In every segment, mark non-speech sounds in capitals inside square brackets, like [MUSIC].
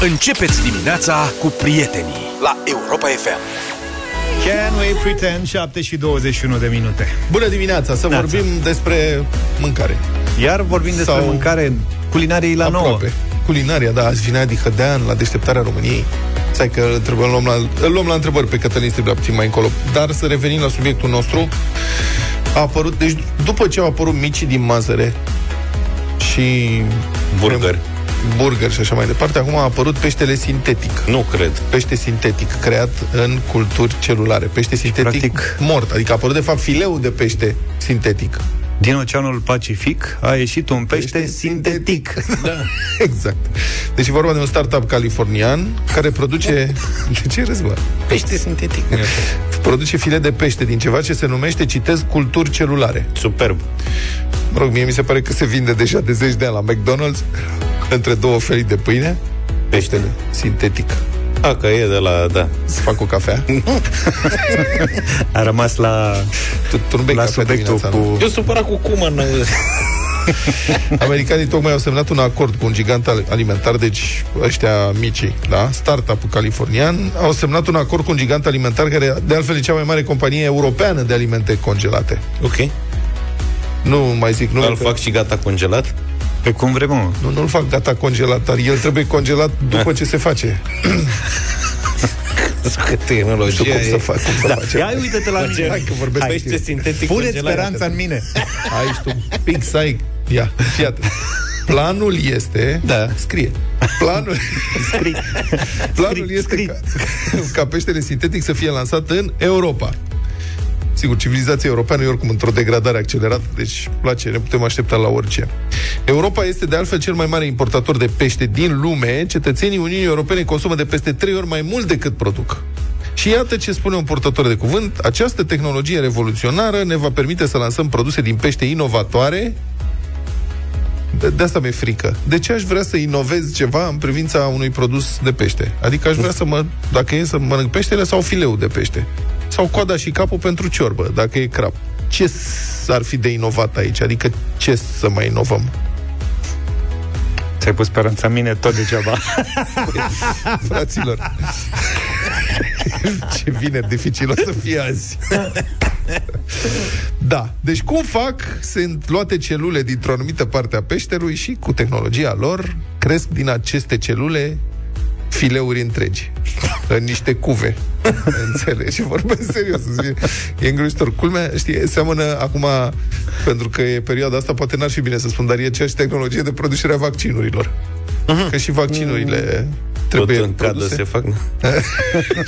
Începeți dimineața cu prietenii la Europa FM. Can we pretend 7 și 21 de minute. Bună dimineața, să Neața. vorbim despre mâncare. Iar vorbim despre Sau- mâncare culinariei la nouă. Aproape. Culinaria, da, azi vine Adi Hădean la deșteptarea României. Stai că îl, trebuie, îl, luăm la, îl luăm la întrebări pe Cătălin Striblea puțin mai încolo. Dar să revenim la subiectul nostru. A apărut, deci după ce au apărut micii din Mazăre și Burgeri. Burger și așa mai departe, acum a apărut peștele sintetic. Nu cred. Pește sintetic, creat în culturi celulare. Pește sintetic practic- mort. Adică a apărut, de fapt, fileu de pește sintetic. Din Oceanul Pacific a ieșit un pește, Pește sintetic. Da. [LAUGHS] Exact. Deci e vorba de un startup californian care produce... De ce râzi, bă? Pește sintetic. Produce file de pește din ceva ce se numește, citez, culturi celulare. Superb. Mă rog, mie mi se pare că se vinde deja de zeci de ani la McDonald's între două felii de pâine. Peștele sintetic. A, că e de la... Da. Să fac o cafea. [LAUGHS] A rămas la, Tu, tu nu bei la cafea subiectul dimineața, nu? cu... Eu supărat cu Cuman. [LAUGHS] Americanii tocmai au semnat un acord cu un gigant al- alimentar, deci ăștia micii, da? Startup-ul californian, au semnat un acord cu un gigant alimentar care, de altfel, e cea mai mare companie europeană de alimente congelate. Ok. Nu mai zic nu Îl fac și gata congelat? Pe cum vrem, mă. Nu, nu-l fac gata congelat, dar el trebuie congelat după ce se face. [LAUGHS] Că Nu știu tehnologia cum să e... fac, cum să Da. face. Ia uite-te la mine. Hai că vorbesc Hai. Pește sintetic Puneți congelat. speranța în mine. Ai și tu un pic să ai... Ia, fii atent. Planul este... Da. Scrie. Planul, [LAUGHS] Scrii. planul Scrii, este scrii. ca, ca peștele sintetic să fie lansat în Europa. Sigur, civilizația europeană e oricum într-o degradare accelerată, deci place, ne putem aștepta la orice. Europa este de altfel cel mai mare importator de pește din lume. Cetățenii Uniunii Europene consumă de peste trei ori mai mult decât produc. Și iată ce spune un portator de cuvânt, această tehnologie revoluționară ne va permite să lansăm produse din pește inovatoare de, de asta mi-e frică. De ce aș vrea să inovez ceva în privința unui produs de pește? Adică aș vrea să mă, dacă e să mănânc peștele sau fileu de pește. Sau coada și capul pentru ciorbă, dacă e crab. Ce s-ar fi de inovat aici? Adică ce să mai inovăm? Ți-ai pus speranța în mine tot degeaba. [LAUGHS] Fraților, [LAUGHS] ce vineri dificil o să fie azi. Da, deci cum fac? Sunt luate celule dintr-o anumită parte a peșterului și cu tehnologia lor cresc din aceste celule fileuri întregi în niște cuve. [LAUGHS] Înțelegi? Vorbesc serios. E îngrozitor. Culmea, știi, seamănă acum, pentru că e perioada asta, poate n-ar fi bine să spun, dar e aceeași tehnologie de producere a vaccinurilor. Că și vaccinurile trebuie Tot în cadă produse. se fac...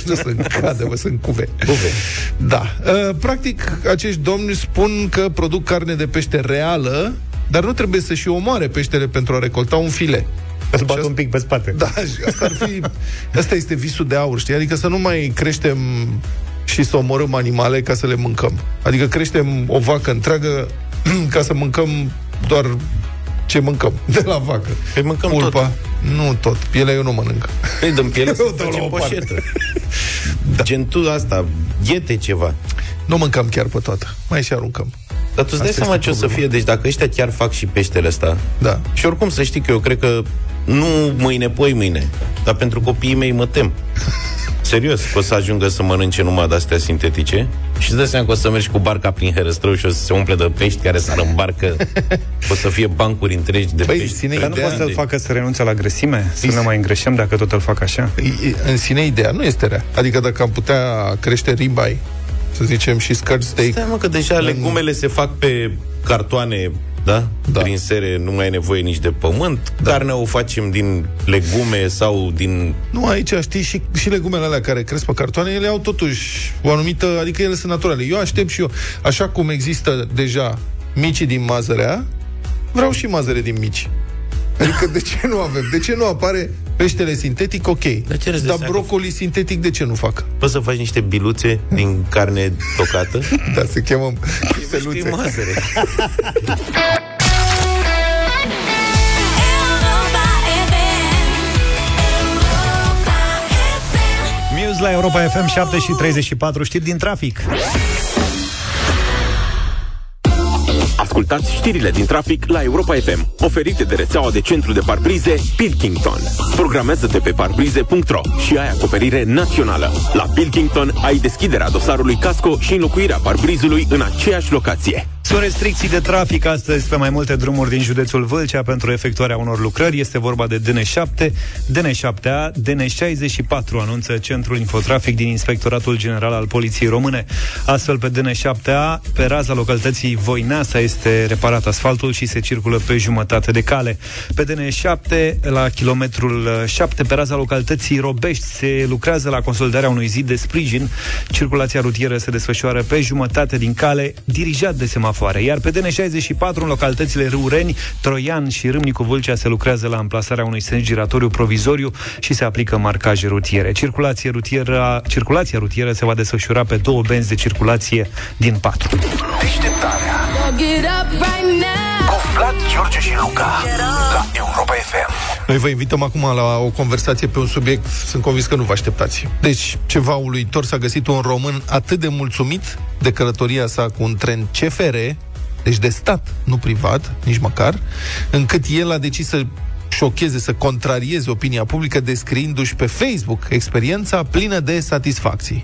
nu [LAUGHS] sunt cadă, mă, sunt cuve. Cuve. Da. Uh, Practic, acești domni spun că produc carne de pește reală, dar nu trebuie să și omoare peștele pentru a recolta un file. Îl bat un pic pe spate. Da, și asta ar fi... Asta este visul de aur, știi? Adică să nu mai creștem și să omorâm animale ca să le mâncăm. Adică creștem o vacă întreagă [CLEARS THROAT] ca să mâncăm doar ce mâncăm [LAUGHS] de la vacă. Păi mâncăm Pulpa. tot. Nu tot. Pielea eu nu mănânc. Păi dăm piele să [LAUGHS] Eu dau la facem o parte. poșetă. [LAUGHS] da. Gen tu asta, ghete ceva. Nu mâncăm chiar pe toată. Mai și aruncăm. Dar tu îți dai Asta seama este ce o să problema. fie? Deci dacă ăștia chiar fac și peștele ăsta, Da. și oricum să știi că eu cred că nu mâine, poi mâine, dar pentru copiii mei mă tem. Serios, că o să ajungă să mănânce numai de-astea sintetice și îți dai seama că o să mergi cu barca prin herăstrău și o să se umple de pești care sar în barcă. O să fie bancuri întregi de Băi, pești. ține Dar nu Ideea poate să-l de- facă să renunțe la grăsime? Să Is- ne mai îngreșăm dacă tot îl fac așa? E- e- În sine ideea nu este rea. Adică dacă am putea crește ribeye, să zicem, și scări steak, Stai mă că deja legumele se fac pe cartoane da? Da. da? Prin sere nu mai ai nevoie nici de pământ. Da. Carnea o facem din legume sau din... Nu, aici, știi, și, și legumele alea care cresc pe cartoane, ele au totuși o anumită, adică ele sunt naturale. Eu aștept și eu, așa cum există deja micii din mazărea, vreau și mazăre din mici. Adică de ce nu avem? De ce nu apare peștele sintetic? Ok. Dar ce răți de Dar seama? brocoli sintetic de ce nu fac? Poți să faci niște biluțe din carne tocată? [LAUGHS] Da, se cheamă Știi, steluțe. mazăre. Europa FM. Europa FM. Muse la Europa FM 7 și 34 știri din trafic. Ascultați știrile din trafic la Europa FM, oferite de rețeaua de centru de parbrize Pilkington. Programează-te pe parbrize.ro și ai acoperire națională. La Pilkington ai deschiderea dosarului casco și înlocuirea parbrizului în aceeași locație. Sunt restricții de trafic astăzi pe mai multe drumuri din județul Vâlcea pentru efectuarea unor lucrări. Este vorba de DN7, DN7A, DN64, anunță Centrul Infotrafic din Inspectoratul General al Poliției Române. Astfel, pe DN7A, pe raza localității Voineasa este reparat asfaltul și se circulă pe jumătate de cale. Pe DN7, la kilometrul 7, pe raza localității Robești, se lucrează la consolidarea unui zid de sprijin. Circulația rutieră se desfășoară pe jumătate din cale, dirijat de semafoare. Iar pe DN64, în localitățile Râureni, Troian și Râmnicu Vâlcea, se lucrează la amplasarea unui sens giratoriu provizoriu și se aplică marcaje rutiere. Circulația rutieră, circulația rutieră se va desfășura pe două benzi de circulație din patru. Deșteptarea Get up right now. cu Vlad, George și Luca la Europa FM. Noi vă invităm acum la o conversație pe un subiect, sunt convins că nu vă așteptați. Deci, ceva uluitor, s-a găsit un român atât de mulțumit de călătoria sa cu un tren CFR, deci de stat, nu privat, nici măcar, încât el a decis să șocheze, să contrarieze opinia publică descriindu-și pe Facebook experiența plină de satisfacții.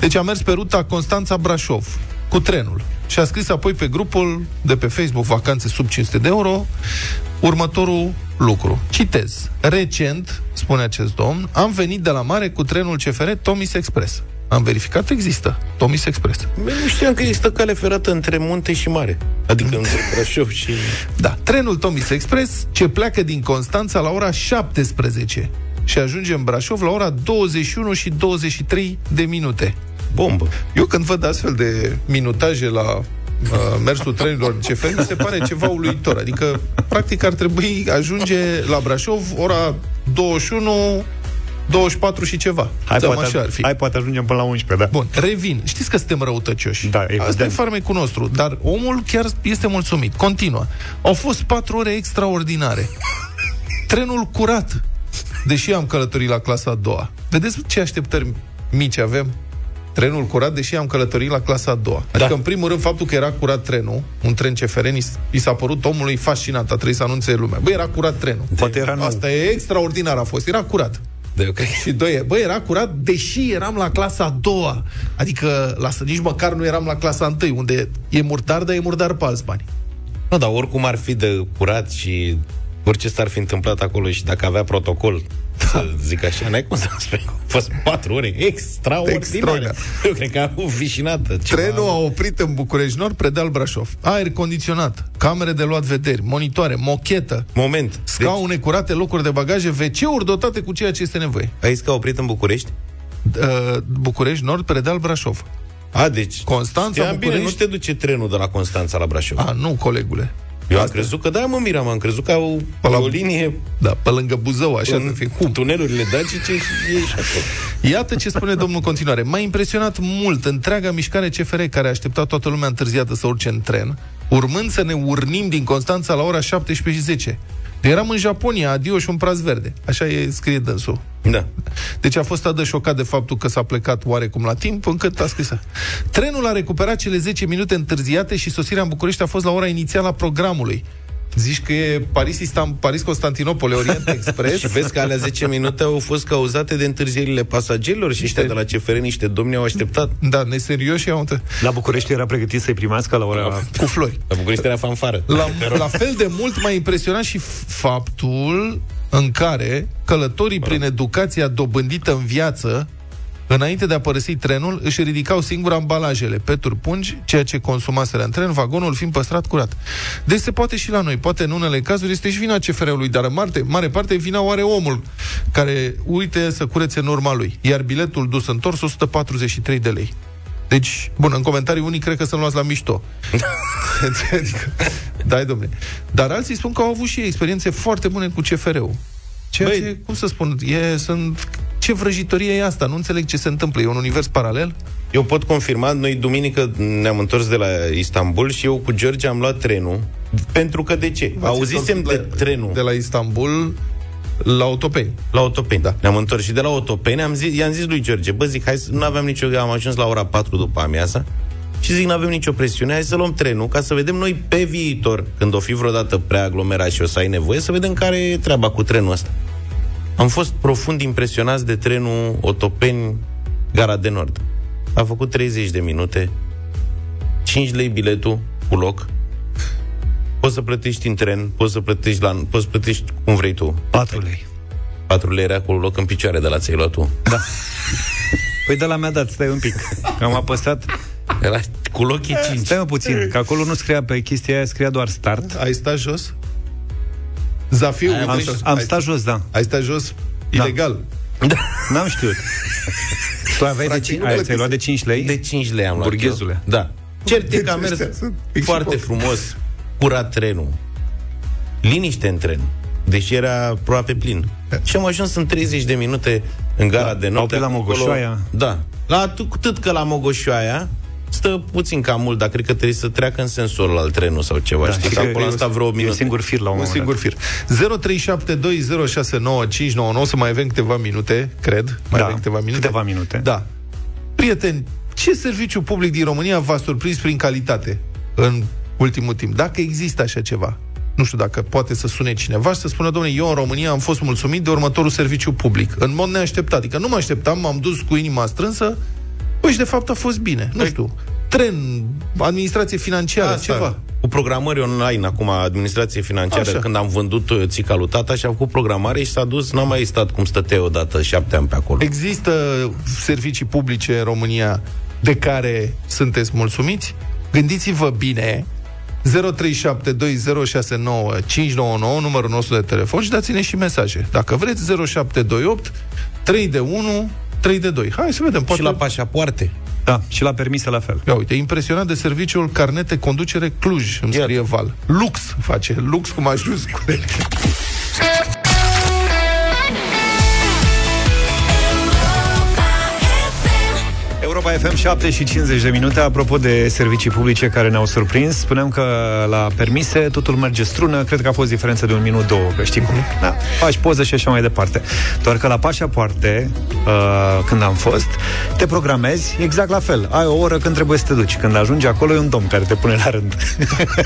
Deci a mers pe ruta Constanța-Brașov cu trenul și a scris apoi pe grupul de pe Facebook Vacanțe sub 500 de euro următorul lucru. Citez. Recent, spune acest domn, am venit de la mare cu trenul CFR Tomis Express. Am verificat, există. Tomis Express. Băi, nu știam că există cale ferată între munte și mare. Adică între [LAUGHS] Brașov și... Da, trenul Tomis Express ce pleacă din Constanța la ora 17 și ajunge în Brașov la ora 21 și 23 de minute. Bombă. Eu când văd astfel de minutaje la uh, mersul trenilor CFR, mi se pare ceva uluitor. Adică, practic, ar trebui ajunge la Brașov ora 21, 24 și ceva. Hai, Cam poate, așa ar fi. hai, poate ajungem până la 11, da. Bun, revin. Știți că suntem răutăcioși. Da, Asta e evident. farmecul nostru. Dar omul chiar este mulțumit. Continuă. Au fost patru ore extraordinare. Trenul curat. Deși am călătorit la clasa a doua. Vedeți ce așteptări mici avem? Trenul curat, deși am călătorit la clasa a doua. Adică, Da. în primul rând, faptul că era curat trenul, un tren CFR, ni s- i s-a părut omului fascinant, a trebuit să anunțe lumea. Băi, era curat trenul. Poate era nou. Asta e extraordinar a fost, era curat. De ok. Și doi, bă, era curat, deși eram la clasa a doua. Adică, la, nici măcar nu eram la clasa a întâi, unde e murdar, dar e murdar pe alți bani. Nu, dar oricum ar fi de curat și orice s-ar fi întâmplat acolo și dacă avea protocol, să zic așa, n-ai cum să spui. Au fost patru ore extraordinare. Extraordinar. Eu cred că a avut vișinată. ceva. Trenul a oprit în București Nord, Predeal Brașov. Aer condiționat, camere de luat vederi, monitoare, mochetă, Moment. scaune curate, locuri de bagaje, WC-uri dotate cu ceea ce este nevoie. Deci, ai zis că a oprit în București? Uh, București Nord, Predeal Brașov. A, deci... Constanța, știam bine, nu București? te duce trenul de la Constanța la Brașov. A, nu, colegule. Eu am crezut că da, mă miram, am crezut că au Pe la- o linie Da, pe lângă Buzău, așa să în fie. Cum? tunelurile dacice și e și acolo. Iată ce spune domnul în continuare. M-a impresionat mult întreaga mișcare CFR care a așteptat toată lumea întârziată să urce în tren, urmând să ne urnim din Constanța la ora 17 și 10. Eram în Japonia, adio și un praz verde. Așa e scrie dânsul. Da. Deci a fost atât de șocat de faptul că s-a plecat oarecum la timp, încât a scris. Trenul a recuperat cele 10 minute întârziate și sosirea în București a fost la ora inițială a programului. Zici că e Paris, Istam, Paris Constantinopole, Orient [LAUGHS] Express. Și vezi că alea 10 minute au fost cauzate de întârzierile pasagerilor și ăștia de la CFR, niște domni au așteptat. Da, neserioși au întâ- La București era pregătit să-i primească la ora... cu flori. La București era fanfară. La, la fel de mult m-a impresionat și faptul în care călătorii, prin educația dobândită în viață, înainte de a părăsi trenul, își ridicau singur ambalajele, peturi pungi, ceea ce consumaseră în tren, vagonul fiind păstrat curat. Deci se poate și la noi. Poate în unele cazuri este și vina CFR-ului, dar în mare, mare parte vina oare omul care uite să curețe în urma lui. Iar biletul dus întors 143 de lei. Deci, bun, în comentarii unii cred că să-l luați la mișto. [LAUGHS] adică, da, domnule. Dar alții spun că au avut și ei experiențe foarte bune cu CFR-ul. Ceea Băi- ce, cum să spun, e, sunt... Ce vrăjitorie e asta? Nu înțeleg ce se întâmplă. E un univers paralel? Eu pot confirma, noi duminică ne-am întors de la Istanbul și eu cu George am luat trenul. Pentru că de ce? Auzisem de trenul De la Istanbul la Otopeni. la Otopeni. Da. Ne-am întors și de la Otopeni am zis, i-am zis lui George, bă zic, hai să, nu aveam nicio, am ajuns la ora 4 după amiaza Și zic, nu avem nicio presiune, hai să luăm trenul ca să vedem noi pe viitor, când o fi vreodată prea aglomerat și o să ai nevoie, să vedem care e treaba cu trenul ăsta. Am fost profund impresionați de trenul Otopeni Gara de Nord. A făcut 30 de minute, 5 lei biletul cu loc, poți să plătești în tren, poți să plătești, la, poți să plătești cum vrei tu. 4 lei. 4 lei era acolo loc în picioare de la ți-ai luat tu. Da. Păi de la mi-a dat, stai un pic. Am apăsat. Era cu loc e 5. Stai mă puțin, că acolo nu scria pe chestia aia, scria doar start. Ai stat jos? Zafiu, Ai- uite, Am, ai- am stat jos, da. Ai stat jos? Ilegal. N-am știut. [LAUGHS] Tu aveai de, Practic, cin- nu ai, plătise. ți-ai luat de 5 lei? De 5 lei am luat Burghezule. eu. Da. Cert e că a Deci mers ăștia sunt pic foarte și frumos, curat trenul. Liniște în tren. Deși era aproape plin. Și am ajuns în 30 de minute în gara de noapte. oprit la acolo- Mogoșoaia. Da. La atât cât că la Mogoșoaia stă puțin cam mult, dar cred că trebuie să treacă în sensul ăla al trenul sau ceva. Da, știi că acolo am stat vreo e un minut. singur fir la un Un moment singur dat. fir. 0372069599 să mai avem câteva minute, cred. Mai Da, avem câteva minute. câteva minute. Da. Prieteni, ce serviciu public din România v-a surprins prin calitate în ultimul timp? Dacă există așa ceva. Nu știu dacă poate să sune cineva și să spună, domnule, eu în România am fost mulțumit de următorul serviciu public. În mod neașteptat. Adică nu mă așteptam, m-am dus cu inima strânsă, păi și de fapt a fost bine. Nu știu. Tren, administrație financiară, Asta, ceva. Cu programări online, acum, administrație financiară, Așa. când am vândut uh, țica lui tata și a făcut programare și s-a dus, n-a mai stat cum stătea odată șapte ani pe acolo. Există servicii publice în România de care sunteți mulțumiți? Gândiți-vă bine 0372069599 numărul nostru de telefon și dați-ne și mesaje. Dacă vreți 0728 3 de 1 3 de 2. Hai să vedem, poate... Și la pașapoarte. Da, și la permise la fel. Ia uite, impresionat de serviciul carnete conducere Cluj, îmi Iată. scrie Val. Lux face, lux cu majuscule. Europa FM 7 și 50 de minute Apropo de servicii publice care ne-au surprins Spuneam că la permise totul merge strună Cred că a fost diferență de un minut, două Că știi cum da, Faci poză și așa mai departe Doar că la pașapoarte uh, Când am fost Te programezi exact la fel Ai o oră când trebuie să te duci Când ajungi acolo e un domn care te pune la rând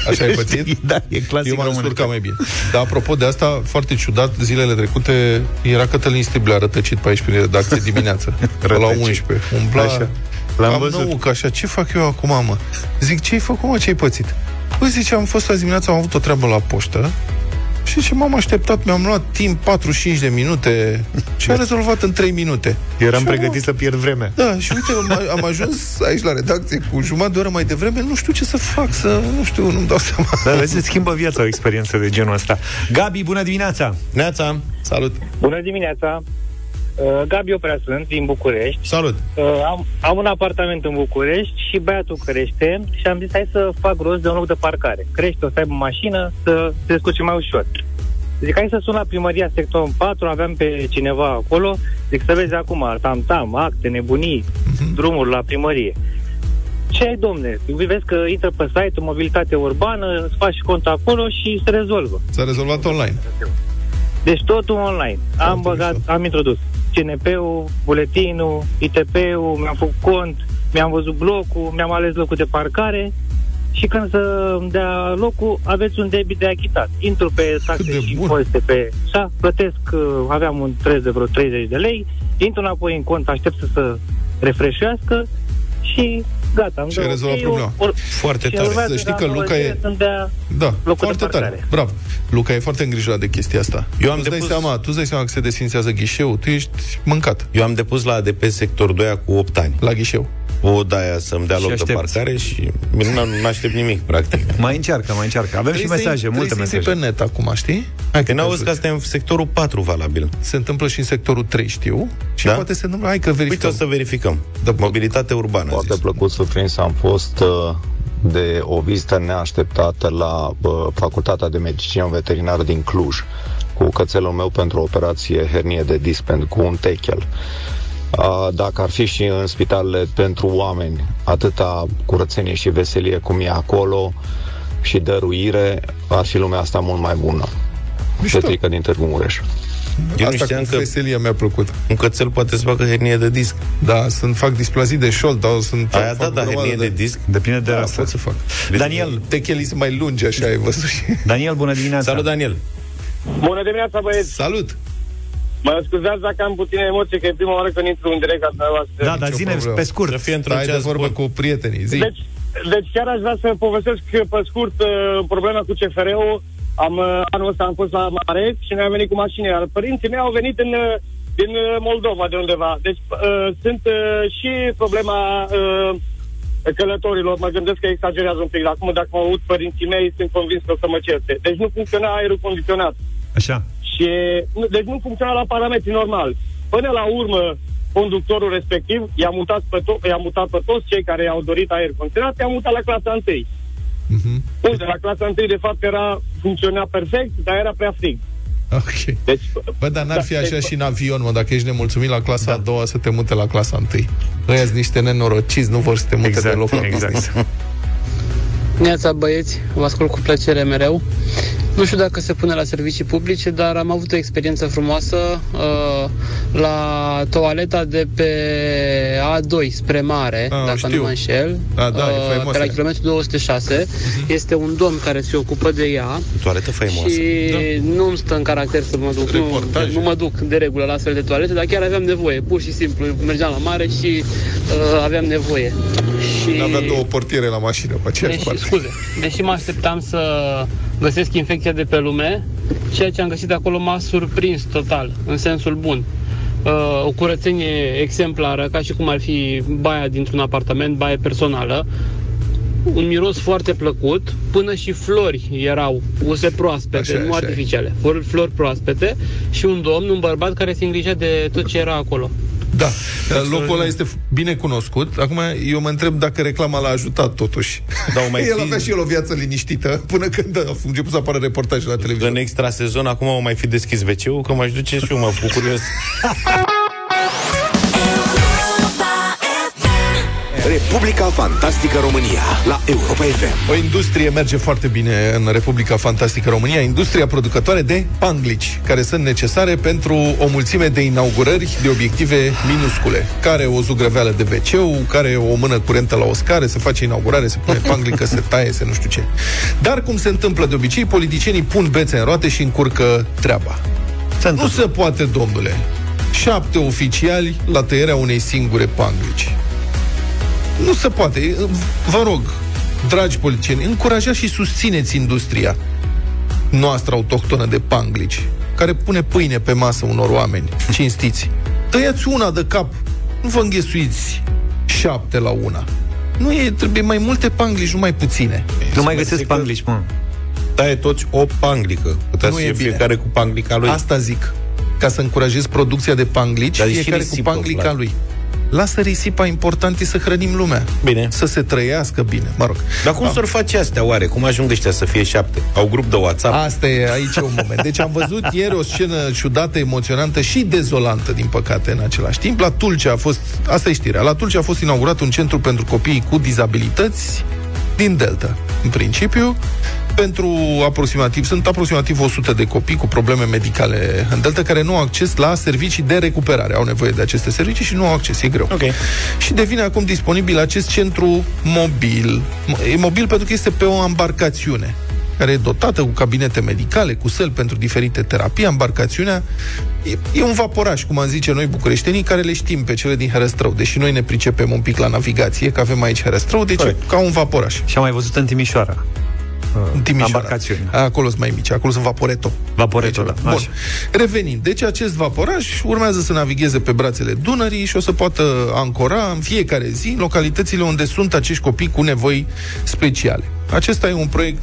Așa ai [LAUGHS] pățit? Da, e clasic Eu m-am românesc. descurcat mai bine. Dar apropo de asta, foarte ciudat, zilele trecute era Cătălin Striblea rătăcit pe aici prin redacție dimineață. [LAUGHS] Pe la Rătăcit. 11. Umbla. Așa. L-am Cam văzut. Nou, că așa, ce fac eu acum, mă? Zic, ce ai făcut, mă, ce ai pățit? Păi zice, am fost azi dimineața, am avut o treabă la poștă și ce m-am așteptat, mi-am luat timp 45 de minute și am rezolvat în 3 minute. Eram Și pregătit să pierd vremea Da, și uite, am, am ajuns aici la redacție cu jumătate de oră mai devreme, nu știu ce să fac, să, nu știu, nu-mi dau seama. Dar vezi, îți schimbă viața o experiență de genul ăsta Gabi, bună dimineața! Neața, Salut! Bună dimineața! Uh, Gabi Oprea sunt, din București. salut. Uh, am, am un apartament în București și băiatul crește și am zis hai să fac rost de un loc de parcare. Crește, o să aibă mașină, să se descurce mai ușor. Zic, hai să sun la primăria sectorul 4, aveam pe cineva acolo, zic să vezi acum, tam-tam, acte, nebunii, drumuri la primărie. Ce ai, domne? Vezi că intră pe site-ul Mobilitate Urbană, îți faci cont acolo și se rezolvă. S-a rezolvat online. Deci totul online. Am Foarte băgat, mișto. am introdus CNP-ul, buletinul, ITP-ul, mi-am făcut cont, mi-am văzut blocul, mi-am ales locul de parcare și când să îmi dea locul, aveți un debit de achitat. Intru pe de taxe și bun. impozite pe așa, plătesc, uh, aveam un preț de vreo 30 de lei, intru înapoi în cont, aștept să se refreșească și gata. îmi Și dă ai rezolvat ok-ul, problema. or- Foarte și tare. urmează Să știi ca că nouă Luca zile e- să-mi dea Da, locul foarte de tare. parcare. Bravo. Luca e foarte îngrijorat de chestia asta. Eu am tu îți dai depus- seama, tu îți dai seama că se desfințează ghișeul, tu ești mâncat Eu am depus la ADP sector 2 cu 8 ani. la ghișeu. O daia să-mi dea Și loc de aștepți. parcare și nu aștept nimic, practic. [LAUGHS] Mai încearcă, mai încearcă Avem și Trebuie să- mesaje, multe trebuie să intri mesaje pe net acum, știi? Hai Că te n-auzi ajut. că asta e în sectorul 4 valabil. Se întâmplă și în sectorul 3, știu, și Da? poate se întâmplă, hai că Uite, verificăm. o să verificăm. Da. Mobilitate urbană. Foarte zis. plăcut surprins am fost uh, de o vizită neașteptată la uh, Facultatea de Medicină Veterinară din Cluj cu cățelul meu pentru o operație hernie de disc pen- cu un techel. Uh, Dacă ar fi și în spitalele pentru oameni atâta curățenie și veselie cum e acolo și dăruire, ar fi lumea asta mult mai bună. Mișto. Petrică din Târgu Mureș. Eu nu Asta știam cu că veselia mi-a plăcut. un cățel poate să facă hernie de disc. Da, sunt, fac displazii de șold, dar sunt... Aia fac da, o da, grămadă hernie de disc. Depinde de Da, rasă. pot să fac. Daniel, Techelii sunt mai lungi, așa ai văzut și... Daniel, bună dimineața. Salut, Daniel! Bună dimineața, băieți! Salut! Mă scuzați dacă am puține emoții, că e prima oară când intru în direct ca dumneavoastră. Da, dar Nicio zine problemă. pe scurt. Să fie într-un Stai de ceas vorbă bun. cu prietenii, zi. Deci, deci chiar aș vrea să povestesc pe scurt uh, problema cu CFR-ul. Am, uh, anul ăsta am fost la mareș și noi am venit cu mașini, iar părinții mei au venit în, uh, din uh, Moldova, de undeva. Deci uh, sunt uh, și problema uh, călătorilor. Mă gândesc că exagerează un pic. Acum, dacă mă aud părinții mei, sunt convins că o să mă certe. Deci nu funcționa aerul condiționat. Așa. Și, nu, deci nu funcționa la parametri normal. Până la urmă, conductorul respectiv i-a mutat pe, to- i-a mutat pe toți cei care au dorit aer condiționat, i-a mutat la clasa 1. Mhm. Unde la clasa 1 de fapt era, funcționa perfect, dar era prea frig. Ok. Deci, Bă, dar n-ar Da, fi așa deci- și în avion, mă, dacă ești nemulțumit la clasa a doua, să te mute la clasa întâi. Ăia sunt niște nenorociți, nu vor să te mute Exact, deloc la exact. Neața băieți, vă ascult cu plăcere mereu. Nu știu dacă se pune la servicii publice, dar am avut o experiență frumoasă uh, la toaleta de pe A2 spre mare, Ah, dacă știu. nu mă înșel, Da, da, e faimoasă. pe la kilometru 206. Este un domn care se ocupă de ea Toaletă faimoasă. și nu îmi stă în caracter să mă duc. Nu, Reportaje. nu mă duc de regulă la astfel de toalete, dar chiar aveam nevoie. Pur și simplu mergeam la mare și uh, aveam nevoie. Și... Avea două portiere la mașină, pe aceeași Deși, parte. Scuze, deși mă așteptam să găsesc infecția de pe lume, ceea ce am găsit acolo m-a surprins total, în sensul bun. Uh, o curățenie exemplară, ca și cum ar fi baia dintr-un apartament, baie personală, un miros foarte plăcut, până și flori erau puse proaspete, Așa e, nu așa e. artificiale, flori, flori proaspete și un domn, un bărbat care se îngrijea de tot ce era acolo. Da, locul ăla este bine cunoscut. Acum eu mă întreb dacă reclama l-a ajutat totuși. Da, o mai [LAUGHS] el fi- avea și el o viață liniștită până când a început să apară reportaje la televizor. În extra sezon, acum o mai fi deschis wc că m-aș duce și eu, mă făcut [LAUGHS] Republica Fantastică România la Europa FM. O industrie merge foarte bine în Republica Fantastică România, industria producătoare de panglici, care sunt necesare pentru o mulțime de inaugurări de obiective minuscule, care o zugrăveală de wc care o mână curentă la o scară, se face inaugurare, se pune panglică, se taie, se nu știu ce. Dar, cum se întâmplă de obicei, politicienii pun bețe în roate și încurcă treaba. Se Nu se poate, domnule. Șapte oficiali la tăierea unei singure panglici. Nu se poate. Vă rog, dragi politicieni, încurajați și susțineți industria noastră autohtonă de panglici, care pune pâine pe masă unor oameni cinstiți. Tăiați una de cap. Nu vă înghesuiți șapte la una. Nu e, trebuie mai multe panglici, nu mai puține. Nu mai Să găsesc zic că- panglici, mă. Taie toți o panglică. Putea Nu să e fie bine. fiecare cu panglica lui. Asta zic. Ca să încurajez producția de panglici, Dar e și fiecare cu risipă, panglica Vlad. lui. Lasă risipa, important e să hrănim lumea. Bine. Să se trăiască bine, mă rog. Dar cum Am- s-or face astea, oare? Cum ajung ăștia să fie șapte? Au grup de WhatsApp? Asta e, aici e un moment. Deci am văzut ieri o scenă ciudată, emoționantă și dezolantă, din păcate, în același timp. La Tulcea a fost, asta e știrea, la Tulcea a fost inaugurat un centru pentru copii cu dizabilități din Delta, în principiu, pentru aproximativ, sunt aproximativ 100 de copii cu probleme medicale în Delta care nu au acces la servicii de recuperare. Au nevoie de aceste servicii și nu au acces, e greu. Ok. Și devine acum disponibil acest centru mobil. E mobil pentru că este pe o embarcațiune care e dotată cu cabinete medicale, cu săli pentru diferite terapii. Embarcațiunea e, e un vaporaș, cum am zice noi bucureștenii, care le știm pe cele din Herăstrău, deși noi ne pricepem un pic la navigație, că avem aici Herăstrău, deci Corect. e ca un vaporaș. Și am mai văzut în Timișoara. În Timișoara. Embarcațiuni. Acolo sunt mai mici, acolo sunt vaporeto. Vaporeto, da. Bun. Așa. Revenind, deci acest vaporaș urmează să navigheze pe brațele Dunării și o să poată ancora în fiecare zi în localitățile unde sunt acești copii cu nevoi speciale. Acesta e un proiect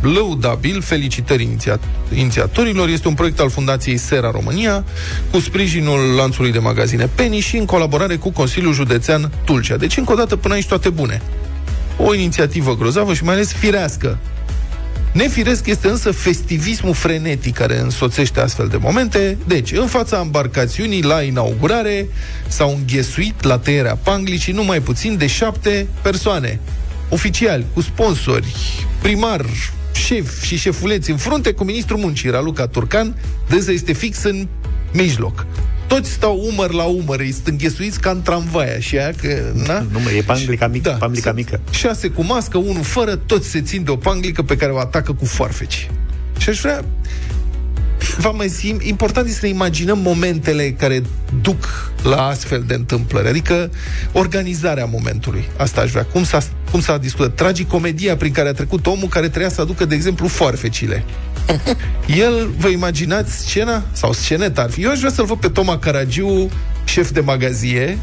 lăudabil, felicitări iniția- inițiatorilor. Este un proiect al Fundației Sera România, cu sprijinul lanțului de magazine Penny și în colaborare cu Consiliul Județean Tulcea. Deci, încă o dată, până aici toate bune. O inițiativă grozavă și mai ales firească. Nefiresc este însă festivismul frenetic care însoțește astfel de momente. Deci, în fața embarcațiunii, la inaugurare, s-au înghesuit la tăierea panglicii numai puțin de șapte persoane. Oficiali, cu sponsori, primar, șef și șefuleți în frunte cu ministrul muncii, Raluca Turcan, dânsa este fix în mijloc. Toți stau umăr la umăr, îi înghesuiți ca în tramvaia și aia că, na? Nu, mă, e panglica mică, da, panglica sunt mică. Șase cu mască, unul fără, toți se țin de o panglică pe care o atacă cu foarfeci. Și aș vrea v-am mai zis, important este să ne imaginăm momentele care duc la astfel de întâmplări, adică organizarea momentului. Asta aș vrea. Cum s-a, cum s-a discutat? Tragicomedia prin care a trecut omul care trebuia să aducă, de exemplu, foarfecile. [LAUGHS] El, vă imaginați scena? Sau sceneta ar fi. Eu aș vrea să-l văd pe Toma Caragiu, șef de magazie,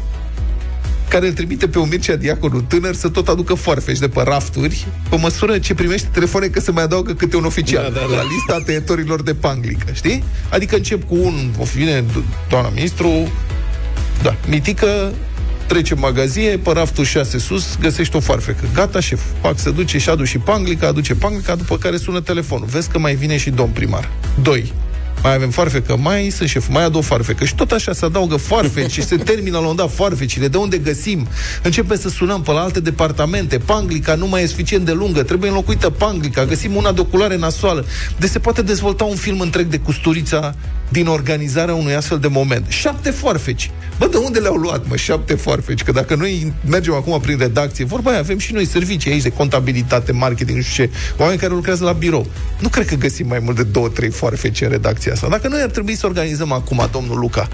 care îl trimite pe un Mircea Diaconu tânăr să tot aducă foarfeci de pe rafturi, pe măsură ce primește telefoane că se mai adaugă câte un oficial Da, da, da. la lista tăietorilor de panglică, știi? Adică încep cu un, o fi vine doamna ministru, da, mitică, trece în magazie, pe raftul 6 sus, găsește o foarfecă. Gata, șef. Pac, se duce și aduce și panglica, aduce panglica, după care sună telefonul. Vezi că mai vine și domn primar. 2. Mai avem foarfecă, mai sunt șef, mai adu o foarfecă. Și tot așa se adaugă foarfeci și se termină la un moment dat foarfecile. De unde găsim? Începem să sunăm pe la alte departamente. Panglica nu mai e suficient de lungă, trebuie înlocuită panglica. Găsim una de oculare nasoală. Deci se poate dezvolta un film întreg de custurița din organizarea unui astfel de moment. Șapte foarfeci. Bă, de unde le-au luat, mă, șapte foarfeci? Că dacă noi mergem acum prin redacție, vorba aia, avem și noi servicii aici de contabilitate, marketing, nu știu ce, oameni care lucrează la birou. Nu cred că găsim mai mult de două, trei foarfeci în redacția asta. Dacă noi ar trebui să organizăm acum, domnul Luca,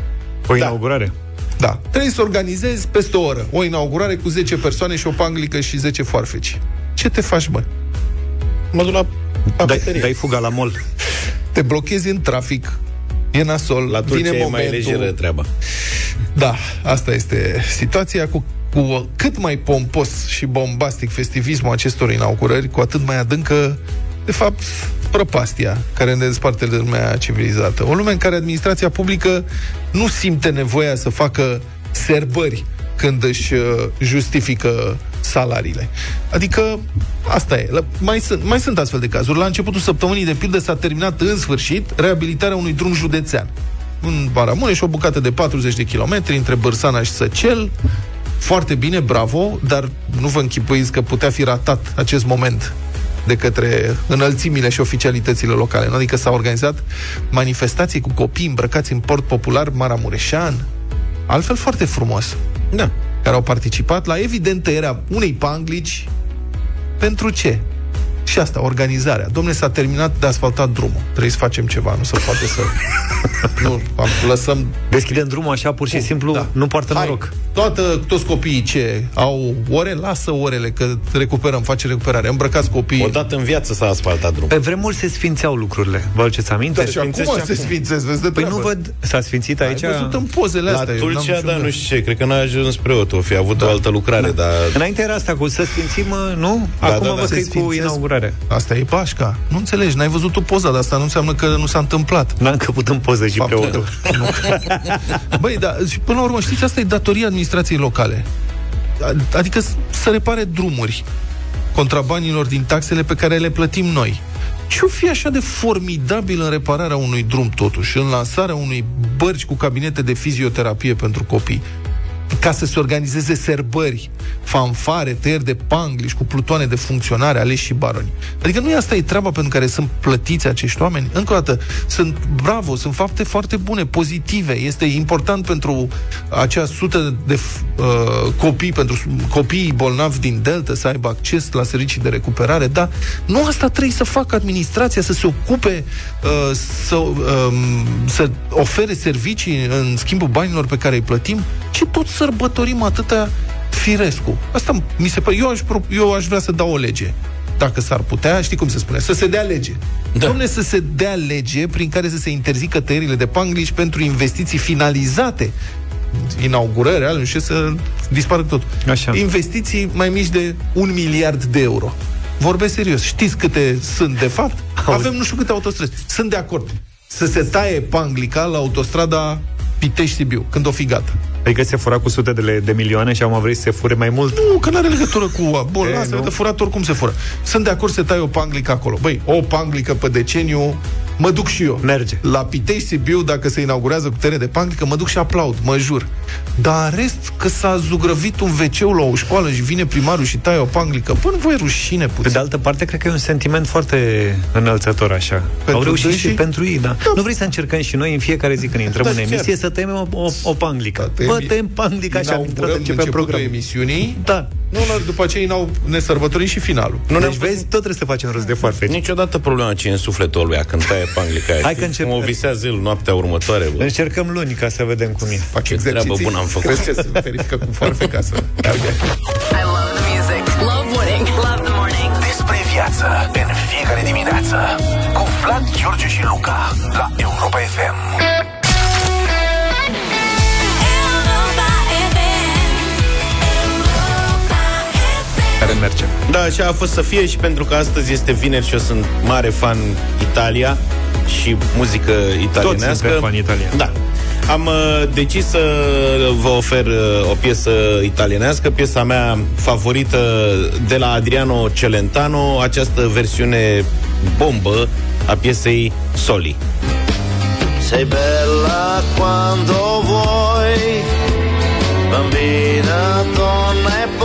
O inaugurare? da, trebuie să organizezi peste o oră o inaugurare cu 10 persoane și o panglică și 10 foarfeci. Ce te faci, mă? Mă duc la Dai, papeterie. dai fuga la mol. Te blochezi în trafic, e nasol, La vine Turcia e mai momentul... lejeră treaba. Da, asta este situația cu, cu cât mai pompos și bombastic festivismul acestor inaugurări, cu atât mai adâncă, de fapt, prăpastia care ne desparte de lumea civilizată. O lume în care administrația publică nu simte nevoia să facă serbări când își uh, justifică salariile. Adică, asta e. La- Mai sunt, mai sunt astfel de cazuri. La începutul săptămânii, de pildă, s-a terminat în sfârșit reabilitarea unui drum județean în Baramureș, o bucată de 40 de kilometri între Bărsana și Săcel. Foarte bine, bravo, dar nu vă închipuiți că putea fi ratat acest moment de către înălțimile și oficialitățile locale. Nu? Adică s-au organizat manifestații cu copii îmbrăcați în port popular maramureșan. Altfel foarte frumos. Da. Care au participat la evident tăierea unei panglici pentru ce? Și asta, organizarea. Domne, s-a terminat de asfaltat drumul. Trebuie să facem ceva, nu se poate să... [LAUGHS] nu, am, lăsăm Deschidem drumul așa, pur și Bun, simplu, da. nu poartă Hai, noroc. Toată, toți copiii ce au ore, lasă orele, că recuperăm, face recuperare. Îmbrăcați copiii. Odată în viață s-a asfaltat drumul. Pe vremuri se sfințeau lucrurile. Vă aduceți aminte? Dar și acum sfințesc și se acum. sfințesc, vezi de Păi treabă. nu văd, s-a sfințit Ai aici? văzut în pozele La astea. eu n-am Tulcea, niciun dar gând. nu știu ce, cred că n-a ajuns preot, o fi avut Da. o altă lucrare, dar... Înainte era asta cu să sfințim, mă, nu? Da, Acum da, da. văd că Se e cu sfințesc. inaugurare. Asta e pașca. Nu înțelegi, n-ai văzut o poza, dar asta nu înseamnă că nu s-a întâmplat. N-am căput în poză și Faptul preotul. că- nu. [LAUGHS] Băi, da, și până la urmă, știți, asta e datoria administrației locale. A- Adică s- să repare drumuri contrabanilor din taxele pe care le plătim noi. Ce-o fi așa de formidabil în repararea unui drum, totuși, în lansarea unui bărci cu cabinete de fizioterapie pentru copii? Ca să se organizeze serbări, fanfare, tăieri de pangliși cu plutoane de funcționare, aleși și baroni. Adică nu e asta e treaba pentru care sunt plătiți acești oameni? Încă o dată, sunt bravo, sunt fapte foarte bune, pozitive. Este important pentru acea sută de uh, copii, pentru copiii bolnavi din Delta să aibă acces la servicii de recuperare, dar nu asta trebuie să facă administrația, să se ocupe, uh, să, um, să ofere servicii în schimbul banilor pe care îi plătim, ce tot sărbătorim atâta firescu. Asta mi se pare, eu aș, pro- eu aș vrea să dau o lege. Dacă s-ar putea, știi cum se spune, să se dea lege. Da. Domne, să se dea lege prin care să se interzică tăierile de panglici pentru investiții finalizate inaugurări, ale, nu știu, să dispară tot. Așa. Investiții mai mici de un miliard de euro. Vorbesc serios. Știți câte sunt de fapt? Auzi. Avem nu știu câte autostrăzi. Sunt de acord. Să se taie panglica la autostrada Pitești-Sibiu, când o fi gata. Adică se fura cu sute de, de milioane și am vrut să se fure mai mult. Nu, că nu are legătură cu... Bun, E, lasă, nu? de furat oricum se fură. Sunt de acord să tai o panglică acolo. Băi, o panglică pe deceniu Mă duc și eu. Merge. La Pitești, Sibiu, dacă se inaugurează cu teren de panglică, mă duc și aplaud, mă jur. Dar în rest, că s-a zugrăvit un wc la o școală și vine primarul și taie o panglică, până voi rușine Pe puțin. de altă parte, cred că e un sentiment foarte înălțător așa. Pentru Au reușit dânsii? și pentru ei, da. Nu vrei să încercăm și noi în fiecare zi când intrăm Da, în chiar. emisie să tăiem o, o, o panglică. Da, tăiem- Bă, tăiem panglica așa, am intrat, Inaugurăm începem începutul programul. emisiunii. Da. Nu, nu, după aceea inau, ne sărbătorim și finalul. Nu deci vezi, tot trebuie să facem rost de foarfeci. Niciodată problema ce e în sufletul lui când taie panglica aia. Hai Știi că încep- Cum o visează el noaptea următoare. Bă. Încercăm luni ca să vedem cum e. Fac Ce exerciții. treabă bună am făcut. Crezi ce se verifică cu foarfe ca să meargă. I love the music. Love winning. Love the morning. Despre viață în fiecare dimineață cu Vlad, George și Luca la Europa FM. Care merge. Da, așa a fost să fie și pentru că astăzi este vineri și eu sunt mare fan Italia și muzică italienească. suntem fani italieni. Da. Am uh, decis să vă ofer uh, o piesă italienească, piesa mea favorită de la Adriano Celentano, această versiune bombă a piesei Soli. Sei bella quando vuoi, bambina, donna e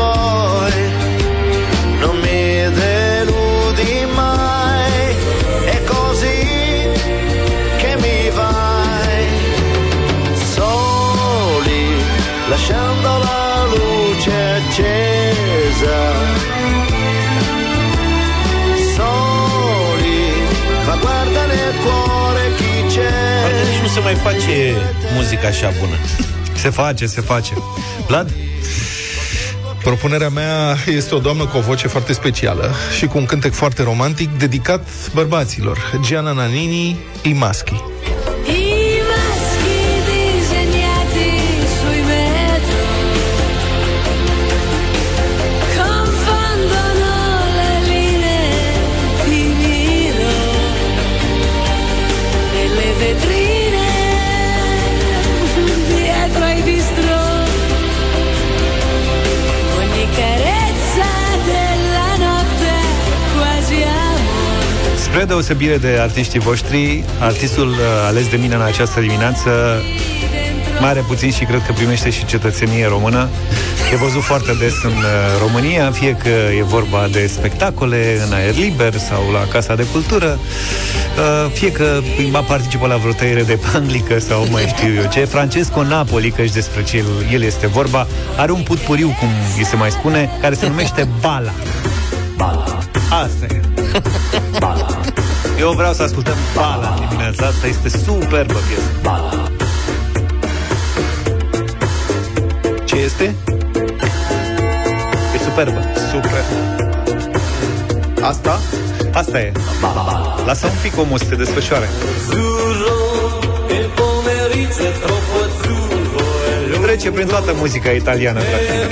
face muzică așa bună. Se face, se face. Vlad? Propunerea mea este o doamnă cu o voce foarte specială și cu un cântec foarte romantic dedicat bărbaților. Gianna Nannini, I Spre deosebire de artiștii voștri, artistul uh, ales de mine în această dimineață mai are puțin și cred că primește și cetățenie română. E văzut foarte des în uh, România, fie că e vorba de spectacole în aer liber sau la Casa de Cultură, uh, fie că va participă la vreo tăiere de panglică sau mai știu eu ce. Francesco Napoli, că și despre ce el, el este vorba, are un putpuriu, cum îi se mai spune, care se numește Bala. Bala. Asta e. [LAUGHS] Bala. Eu vreau să ascultăm Bala în dimineața asta. Este superbă piesă. Bala. Ce este? E superbă. Super. Asta? Asta e. Lasă un pic omul să te desfășoare. Trece prin toată muzica italiană, frate.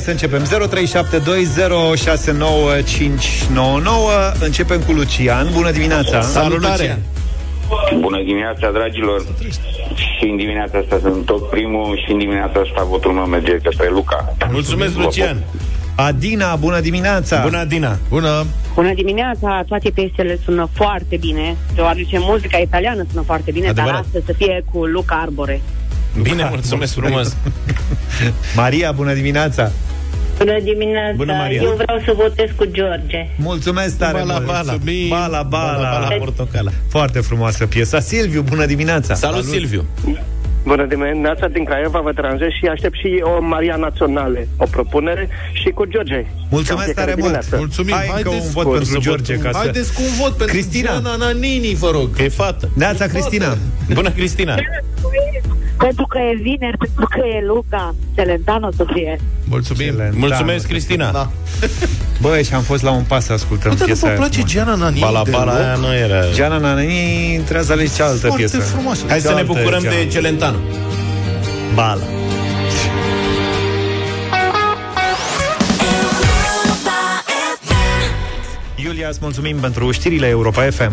Hai să începem 0372069599 Începem cu Lucian Bună dimineața Salutare! Bună dimineața, dragilor! Și în dimineața asta sunt tot primul și în dimineața asta votul meu merge către Luca. Mulțumesc, Lucian! Adina, bună dimineața Bună, Adina! Bună! Bună dimineața, toate piesele sună foarte bine, deoarece muzica italiană sună foarte bine, Adevărat. dar astăzi să fie cu Luca Arbore. Bine, mulțumesc frumos! [LAUGHS] Maria, bună dimineața Bună dimineața, Bună, Maria. eu vreau să votez cu George. Mulțumesc tare Bala, mult. bala. Mulțumim. Bala, bala. Bala, bala, portocala. Foarte frumoasă piesa Silviu, bună dimineața Salut, Silviu! Bună dimineața din Craiova, vă deranjez și aștept și o Maria Naționale, o propunere și cu George. Mulțumesc Cam tare fiecare mult dimineață. Mulțumim! Hai încă Haideți un vot cu- pentru să George votăm. ca să... Haideți cu un vot pentru Cristina. Gianna Nannini, vă rog! Că e fată! Neața Cristina Bună, Cristina! Pentru că e vineri, pentru că e Luca, Celentano să fie. Mulțumim! Excelent. Mulțumesc, Da, Cristina! Da. [LAUGHS] Bă, și am fost la un pas să ascultăm Nu, dar nu piesa vă aia place frumos. Gianna Nannini Bala, deloc? bala aia nu era... Gianna Nannini trebuie să alegi cealaltă Foarte piesă frumoasă. Hai să ne Cealaltă bucurăm Gianna. de Celentano. Bala Iulia, îți mulțumim pentru știrile Europa FM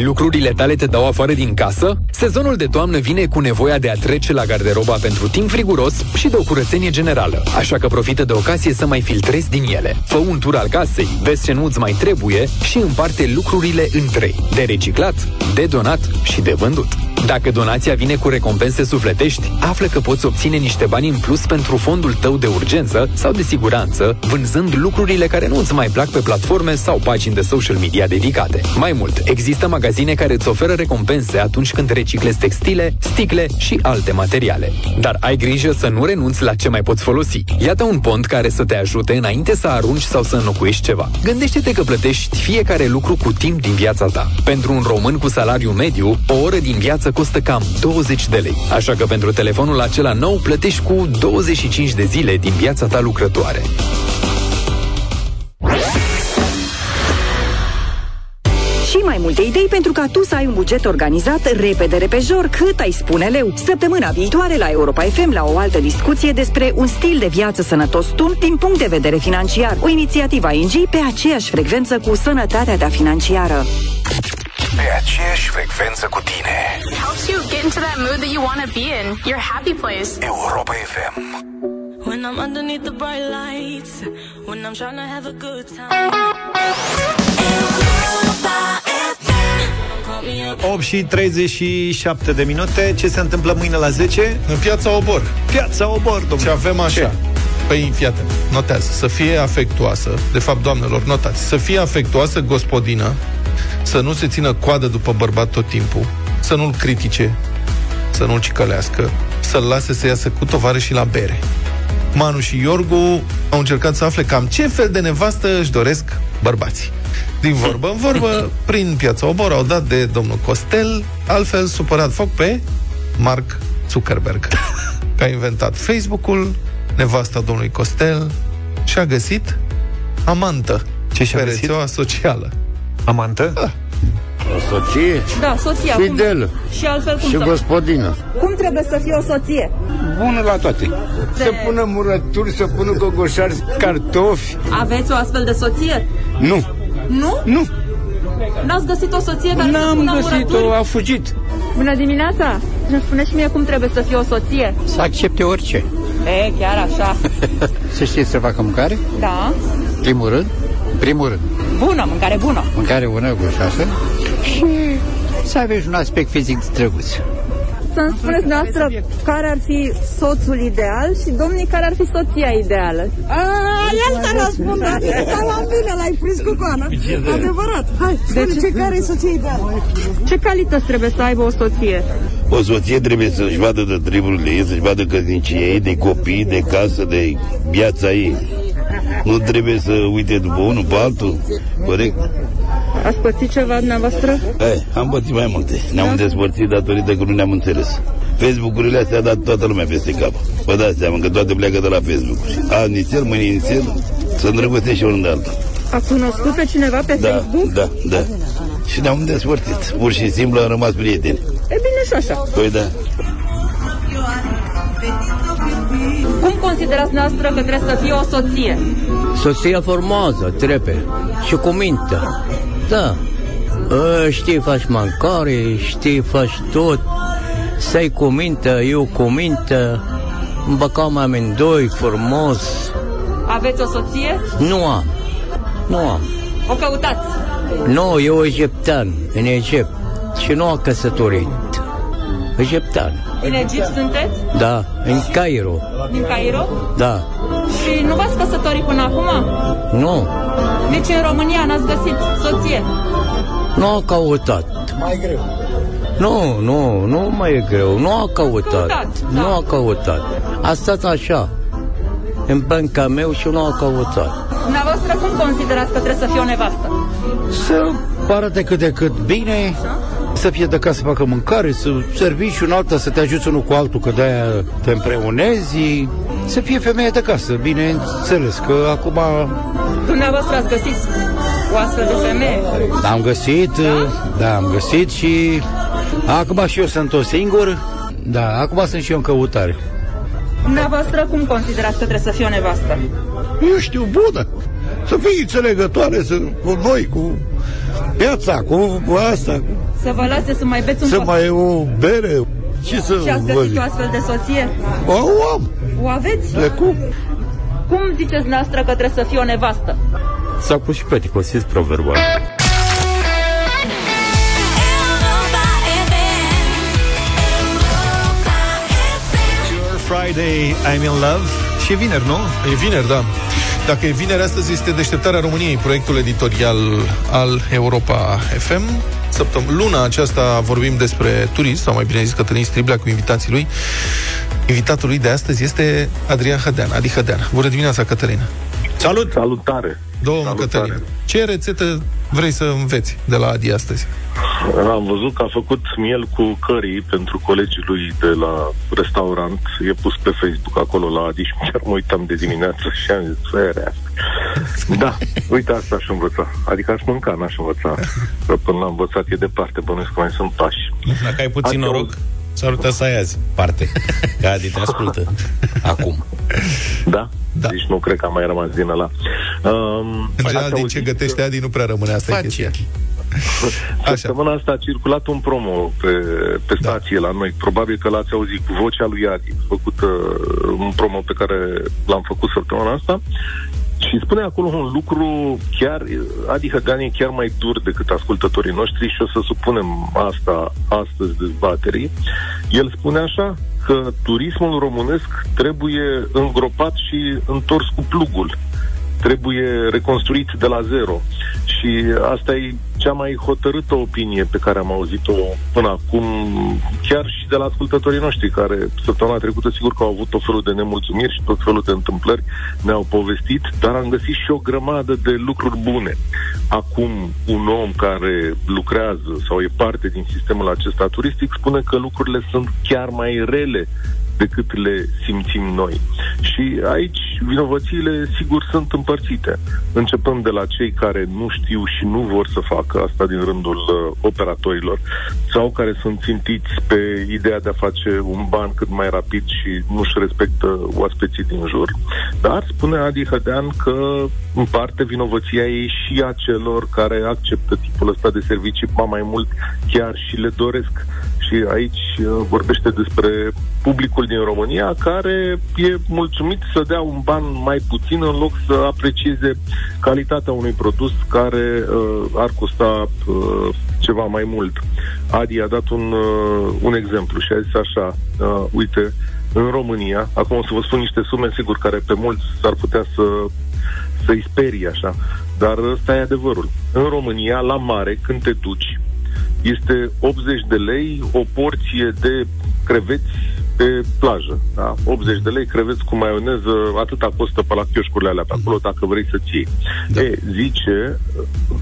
Lucrurile tale te dau afară din casă? Sezonul de toamnă vine cu nevoia de a trece la garderoba pentru timp friguros și de o curățenie generală. Așa că profită de ocazie să mai filtrezi din ele. Fă un tur al casei, vezi ce nu-ți mai trebuie și împarte lucrurile în trei. De reciclat, de donat și de vândut. Dacă donația vine cu recompense sufletești, află că poți obține niște bani în plus pentru fondul tău de urgență sau de siguranță, vânzând lucrurile care nu îți mai plac pe platforme sau pagini de social media dedicate. Mai mult, există magazine care îți oferă recompense atunci când reciclezi textile, sticle și alte materiale. Dar ai grijă să nu renunți la ce mai poți folosi. Iată un pont care să te ajute înainte să arunci sau să înlocuiești ceva. Gândește-te că plătești fiecare lucru cu timp din viața ta. Pentru un român cu salariu mediu, o oră din viață costă cam 20 de lei. Așa că pentru telefonul acela nou plătești cu 25 de zile din viața ta lucrătoare. Și mai multe idei pentru ca tu să ai un buget organizat repede, repejor, cât ai spune leu. Săptămâna viitoare la Europa FM la o altă discuție despre un stil de viață sănătos tun din punct de vedere financiar. O inițiativă ING pe aceeași frecvență cu sănătatea ta financiară. Pe aceeași frecvență cu tine. Helps you get into that mood that you want to be in. Your happy place. Europa FM. When I'm underneath the bright lights, when I'm trying to have a good time. 8 și 37 de minute. Ce se întâmplă mâine la 10? În piața Obor. Piața Obor, domnule. Ce avem așa. Ce? Păi, fii atent, notează. Să fie afectuoasă, de fapt, doamnelor, notați, să fie afectuoasă gospodină, să nu se țină coadă după bărbat tot timpul, să nu-l critique, să nu-l cicălească, să-l lase să iasă cu tovarășii la bere. Manu și Iorgu au încercat să afle cam ce fel de nevastă își doresc bărbații. Din vorbă în vorbă, [LAUGHS] prin piața Obor au dat de domnul Costel, altfel supărat foc pe Mark Zuckerberg, [LAUGHS] că a inventat Facebook-ul, nevasta domnului Costel și a găsit amantă Ce și-a pe găsit? rețeaua socială. Amantă? Da. O soție Da, soția. fidelă Cum, și altfel cum și să... gospodină. Cum trebuie să fie o soție? Bună la toate. Să pună murături, să pună gogoșari, cartofi. Aveți o astfel de soție? Nu, Nu? nu. N-ați găsit o soție care să N-am pună găsit-o, murături? a fugit. Bună dimineața! Ne spune și mie cum trebuie să fie o soție. Să accepte orice. E, chiar așa. [LAUGHS] Să știți să facă mâncare, Da. primul rând, primul rând. Bună, mâncare bună. Mâncare bună, gușoasă și să aveți un aspect fizic drăguț. Să-mi spuneți noastră care ar fi soțul ideal și domnii care ar fi soția ideală. A, el să răspundă. Dar la bine l-ai prins cu coana. Adevărat. Hai, spune ce care e soția ideală. Ce calități trebuie să aibă o soție? O soție trebuie să-și vadă de treburile ei, să-și vadă căsnicia ei, de copii, de casă, de viața ei. Nu trebuie să uite după unul pe altul. Corect? Ați pățit ceva dumneavoastră? Hai, am pățit mai multe. Ne-am despărțit datorită că nu ne-am înțeles. Facebook-urile astea a dat toată lumea peste cap. Vă dați seama că toate pleacă de la Facebook. Azi nițel, mâine nițel, să îndrăgostești și unul de altul. A cunoscut pe cineva pe Da, Facebook? da, da. Și ne-am despărțit. Pur și simplu am rămas prieteni. E bine și așa. Păi da. Cum considerați noastră că trebuie să fie o soție? Soția frumoasă, trebuie. Și cu minte. Da. A, știi, faci mâncare, știi, faci tot. Să-i cu minte, eu cu minte. Îmbăcăm amândoi frumos. Aveți o soție? Nu am. Nu am. O căutați. Nu, eu egiptean, în Egipt. Și nu am căsătorit. Egiptean. Din Egipt sunteți? Da, în Cairo. Din Cairo? Da. Și nu v-ați căsătorit până acum? Nu, Nici în România n-ați găsit soție? nu a căutat. Mai greu. Nu, nu, nu mai e greu. Nu a căutat. Căutat, da. Nu a căutat. A stat așa, în banca meu și nu a căutat. Dumneavoastră cum considerați că trebuie să fie o nevastă? Să arate cât de cât bine, să fie de casă să facă mâncare, să servici un alta, să te ajuți unul cu altul, că de-aia te împreunezi, să fie femeie de casă, bineînțeles, că acum Dumneavoastră ați găsit o astfel de femeie? am găsit, da, am găsit și acum și eu sunt o singur, da, acum sunt și eu în căutare. Dumneavoastră cum considerați că trebuie să fie o nevastă? Eu știu, bună, să fiți înțelegătoare să, cu noi, cu viața, cu asta, cu, Să vă lase să mai beți un să coc- mai o bere, ce să Și ați vă găsit zic? o astfel de soție? O, o am, O aveți? de cum? Cum ziceți dumneavoastră că trebuie să fie o nevastă? S-a pus și peticosiți proverbul. Your Friday, I'm in love. Și e vineri, nu? E vineri, da. Dacă e vineri, astăzi este deșteptarea României, proiectul editorial al Europa FM. Săptăm- luna aceasta vorbim despre turism, sau mai bine zis Cătălin Striblea cu invitații lui. Invitatul lui de astăzi este Adrian Hădean, Adi Hădean. Bună dimineața, Cătălina! Salut! Salutare! Domnul Salutare. Cătălin, ce rețetă vrei să înveți de la Adi astăzi? Am văzut că a făcut miel cu curry pentru colegii lui de la restaurant. E pus pe Facebook acolo la Adi și chiar mă uitam de dimineață și am zis, "Ferească." Da, uite asta aș învăța. Adică aș mânca, n-aș învăța. Că până l-am învățat e departe, bănuiesc că mai sunt pași. Dacă ai puțin Ați noroc, s-ar putea să ai azi parte. Că Adi te ascultă. [LAUGHS] Acum. Da? da? Deci nu cred că am mai rămas din ăla. Um, În general, ați din auzit ce gătește Adi nu prea rămâne asta e chestia. Săptămâna asta a circulat un promo pe, pe stație la noi. Probabil că l-ați auzit cu vocea lui Adi, făcut uh, un promo pe care l-am făcut săptămâna asta. Și spune acolo un lucru chiar, Adi Hăgan e chiar mai dur decât ascultătorii noștri și o să supunem asta astăzi dezbaterii. El spune așa că turismul românesc trebuie îngropat și întors cu plugul trebuie reconstruit de la zero. Și asta e cea mai hotărâtă opinie pe care am auzit-o până acum, chiar și de la ascultătorii noștri, care săptămâna trecută sigur că au avut tot felul de nemulțumiri și tot felul de întâmplări, ne-au povestit, dar am găsit și o grămadă de lucruri bune. Acum, un om care lucrează sau e parte din sistemul acesta turistic spune că lucrurile sunt chiar mai rele decât le simțim noi. Și aici vinovățiile, sigur, sunt împărțite. Începând de la cei care nu știu și nu vor să facă asta din rândul uh, operatorilor sau care sunt țintiți pe ideea de a face un ban cât mai rapid și nu-și respectă oaspeții din jur. Dar spune Adi Hădean că în parte vinovăția e și a celor care acceptă tipul ăsta de servicii, ba mai mult chiar și le doresc și aici uh, vorbește despre publicul din România care e mulțumit să dea un ban mai puțin în loc să aprecieze calitatea unui produs care uh, ar costa uh, ceva mai mult. Adi a dat un, uh, un exemplu și a zis așa, uh, uite, în România, acum o să vă spun niște sume, sigur, care pe mulți s-ar putea să să-i sperie așa, dar ăsta e adevărul. În România, la mare, când te duci, este 80 de lei o porție de creveți pe plajă. Da? 80 de lei creveți cu maioneză, atâta costă pe la chioșcurile alea pe acolo, dacă vrei să-ți iei. Da. E, zice,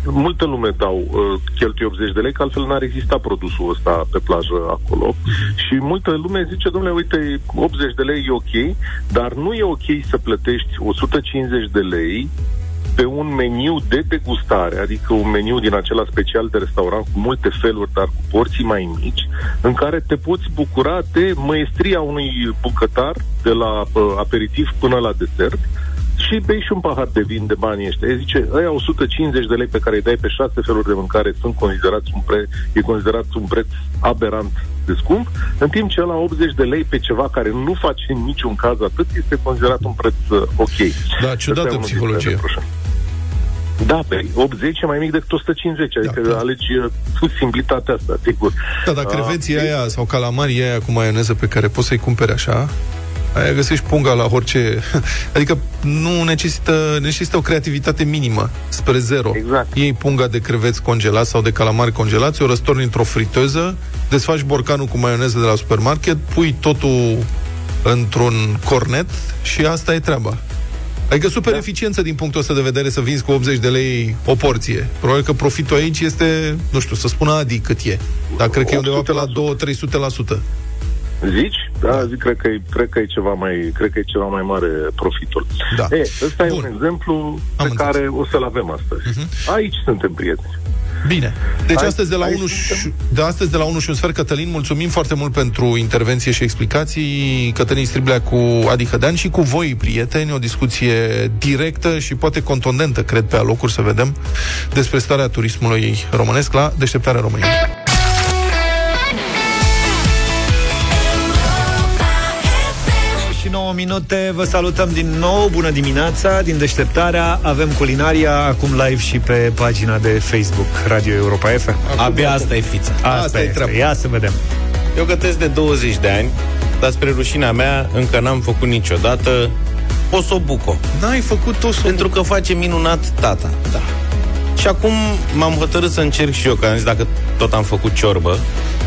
multă lume dau uh, cheltuie 80 de lei, că altfel n-ar exista produsul ăsta pe plajă acolo. Și multă lume zice, domnule, uite, 80 de lei e ok, dar nu e ok să plătești 150 de lei pe un meniu de degustare, adică un meniu din acela special de restaurant cu multe feluri, dar cu porții mai mici, în care te poți bucura de măestria unui bucătar, de la uh, aperitiv până la desert, și bei și un pahar de vin de banii ăștia. E zice, ăia 150 de lei pe care îi dai pe șase feluri de mâncare sunt considerați un pre, e considerat un preț aberant de scump, în timp ce la 80 de lei pe ceva care nu face în niciun caz atât, este considerat un preț uh, ok. Da, ciudată Ăsta e unul dintre psihologie. Reproșuri. Da, pe 80 e mai mic decât 150, adică da. alegi uh, simplitatea asta, sigur. Da, dar creveții Ah, aia sau calamarii aia cu maioneză pe care poți să-i cumperi așa, aia găsești punga la orice... [LAUGHS] Adică nu necesită, necesită o creativitate minimă, spre zero. Exact. Iei punga de creveți congelați sau de calamari congelați, o răstorni într-o friteză, desfaci borcanul cu maioneză de la supermarket, pui totul într-un cornet și asta e treaba. Adică super da. eficiență din punctul ăsta de vedere să vinzi cu 80 de lei o porție. Probabil că profitul aici este, nu știu, să spună Adi cât e. Dar cred că e undeva pe la 2-300%. Zici? Da, zic, cred că, e, cred că e ceva mai, cred că e ceva mai mare profitul. Da. E, ăsta e un exemplu pe care o să-l avem astăzi. Mhm. Aici suntem prieteni. Bine. Deci Hai- astăzi de la hai 1 și, de astăzi de la 1 și un sfert, Cătălin, mulțumim foarte mult pentru intervenție și explicații. Cătălin Striblea cu Adi Hădean și cu voi, prieteni, o discuție directă și poate contundentă, cred, pe alocuri să vedem, despre starea turismului românesc la Deșteptarea României. 9 minute, vă salutăm din nou, bună dimineața, din deșteptarea, avem culinaria, acum live și pe pagina de Facebook, Radio Europa FM. Abia asta e fița. Asta, Asta asta e este, treaba. ia să vedem. Eu gătesc de 20 de ani, dar spre rușinea mea încă n-am făcut niciodată osobuco. N-ai făcut osobuco? Pentru că face minunat tata. Da. Și acum m-am hotărât să încerc și eu, că am zis dacă tot am făcut ciorbă,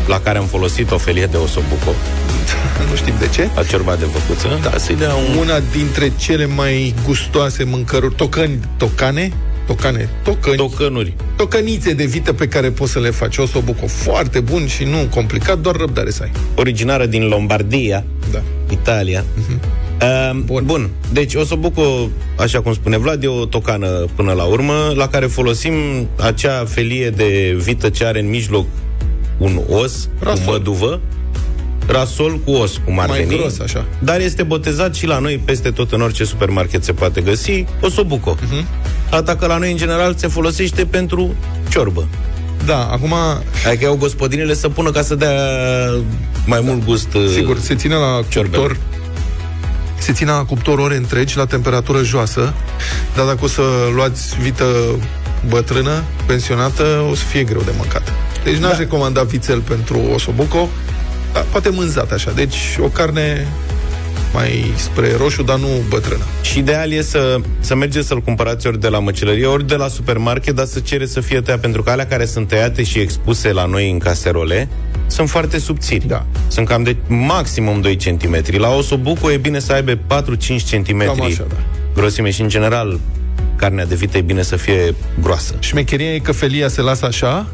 la care am folosit o felie de osobuco. [LAUGHS] nu știm de ce. La ciorba de văcuță. Da. Să-i dea un... Una dintre cele mai gustoase mâncăruri, tocăni, tocane, tocane, tocăni, Tocănuri. tocănițe de vită pe care poți să le faci. Osobuco foarte bun și nu complicat, doar răbdare să ai. Originară din Lombardia, da. Italia. Uh, bun. bun. Deci osobuco, așa cum spune Vlad, e o tocană până la urmă, la care folosim acea felie de vită ce are în mijloc un os, Rasol. cu măduvă, rasol cu os, cum ar Mai veni. gros, așa. Dar este botezat și la noi, peste tot în orice supermarket se poate găsi, osobuco. Mhm. Uh-huh. Atât că la noi, în general, se folosește pentru ciorbă. Da, acum... Adică iau gospodinele să pună ca să dea mai mult gust Sigur, se ține la cuptor se ține la cuptor ore întregi, la temperatură joasă, dar dacă o să luați vită bătrână, pensionată, o să fie greu de mâncat. Deci n-aș da. recomanda vițel pentru osobuco, dar poate mânzat așa. Deci o carne mai spre roșu, dar nu bătrână. Și ideal e să, să mergeți să-l cumpărați ori de la măcelărie, ori de la supermarket, dar să cere să fie tăiat, pentru că alea care sunt tăiate și expuse la noi în caserole sunt foarte subțiri. Da. Sunt cam de maximum 2 cm. La osobuco e bine să aibă 4-5 cm Cam așa, da. grosime și, în general, carnea de vită e bine să fie groasă. Șmecheria e că felia se lasă așa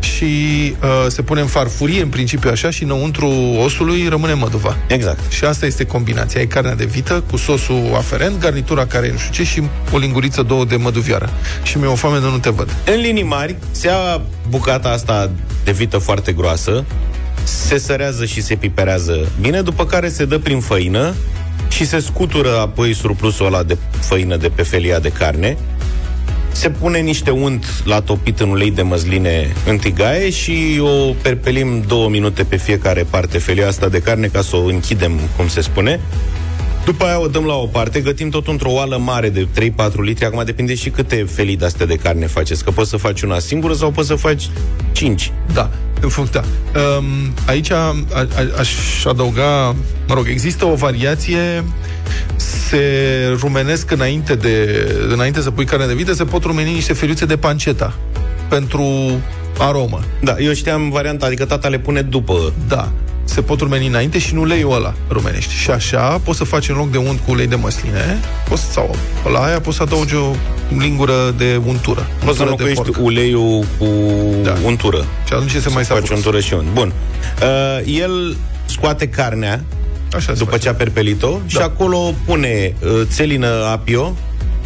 și uh, se pune în farfurie, în principiu așa, și înăuntru osului rămâne măduva. Exact. Și asta este combinația. Ai carnea de vită cu sosul aferent, garnitura care e nu știu ce și o linguriță, două de măduvioară. Și mi-e o foame de nu te văd. În linii mari, se ia bucata asta de vită foarte groasă, se sărează și se piperează bine, după care se dă prin făină și se scutură apoi surplusul ăla de făină de pe felia de carne. Se pune niște unt la topit în ulei de măsline în tigaie și o perpelim două minute pe fiecare parte felia asta de carne ca să o închidem, cum se spune. După aia o dăm la o parte, gătim tot într-o oală mare de 3-4 litri. Acum depinde și câte felii de-astea de carne faceți, că poți să faci una singură sau poți să faci 5. Da, în funcție. Da. Um, aici a, a, aș adăuga, mă rog, există o variație se rumenesc înainte, de, înainte să pui carne de vită, se pot rumeni niște feliuțe de panceta pentru aromă. Da, eu știam varianta, adică tata le pune după. Da, se pot rumeni înainte și în uleiul ăla rumenești. Și așa poți să faci în loc de unt cu ulei de măsline, poți, sau la aia poți să adaugi o lingură de untură. Poți să untură de înlocuiești porc. uleiul cu Da. untură. Și atunci este mai Să faci savuros. untură și unt. Bun. Uh, el scoate carnea Așa se după face. ce a perpelit-o da. și acolo pune uh, țelină apio.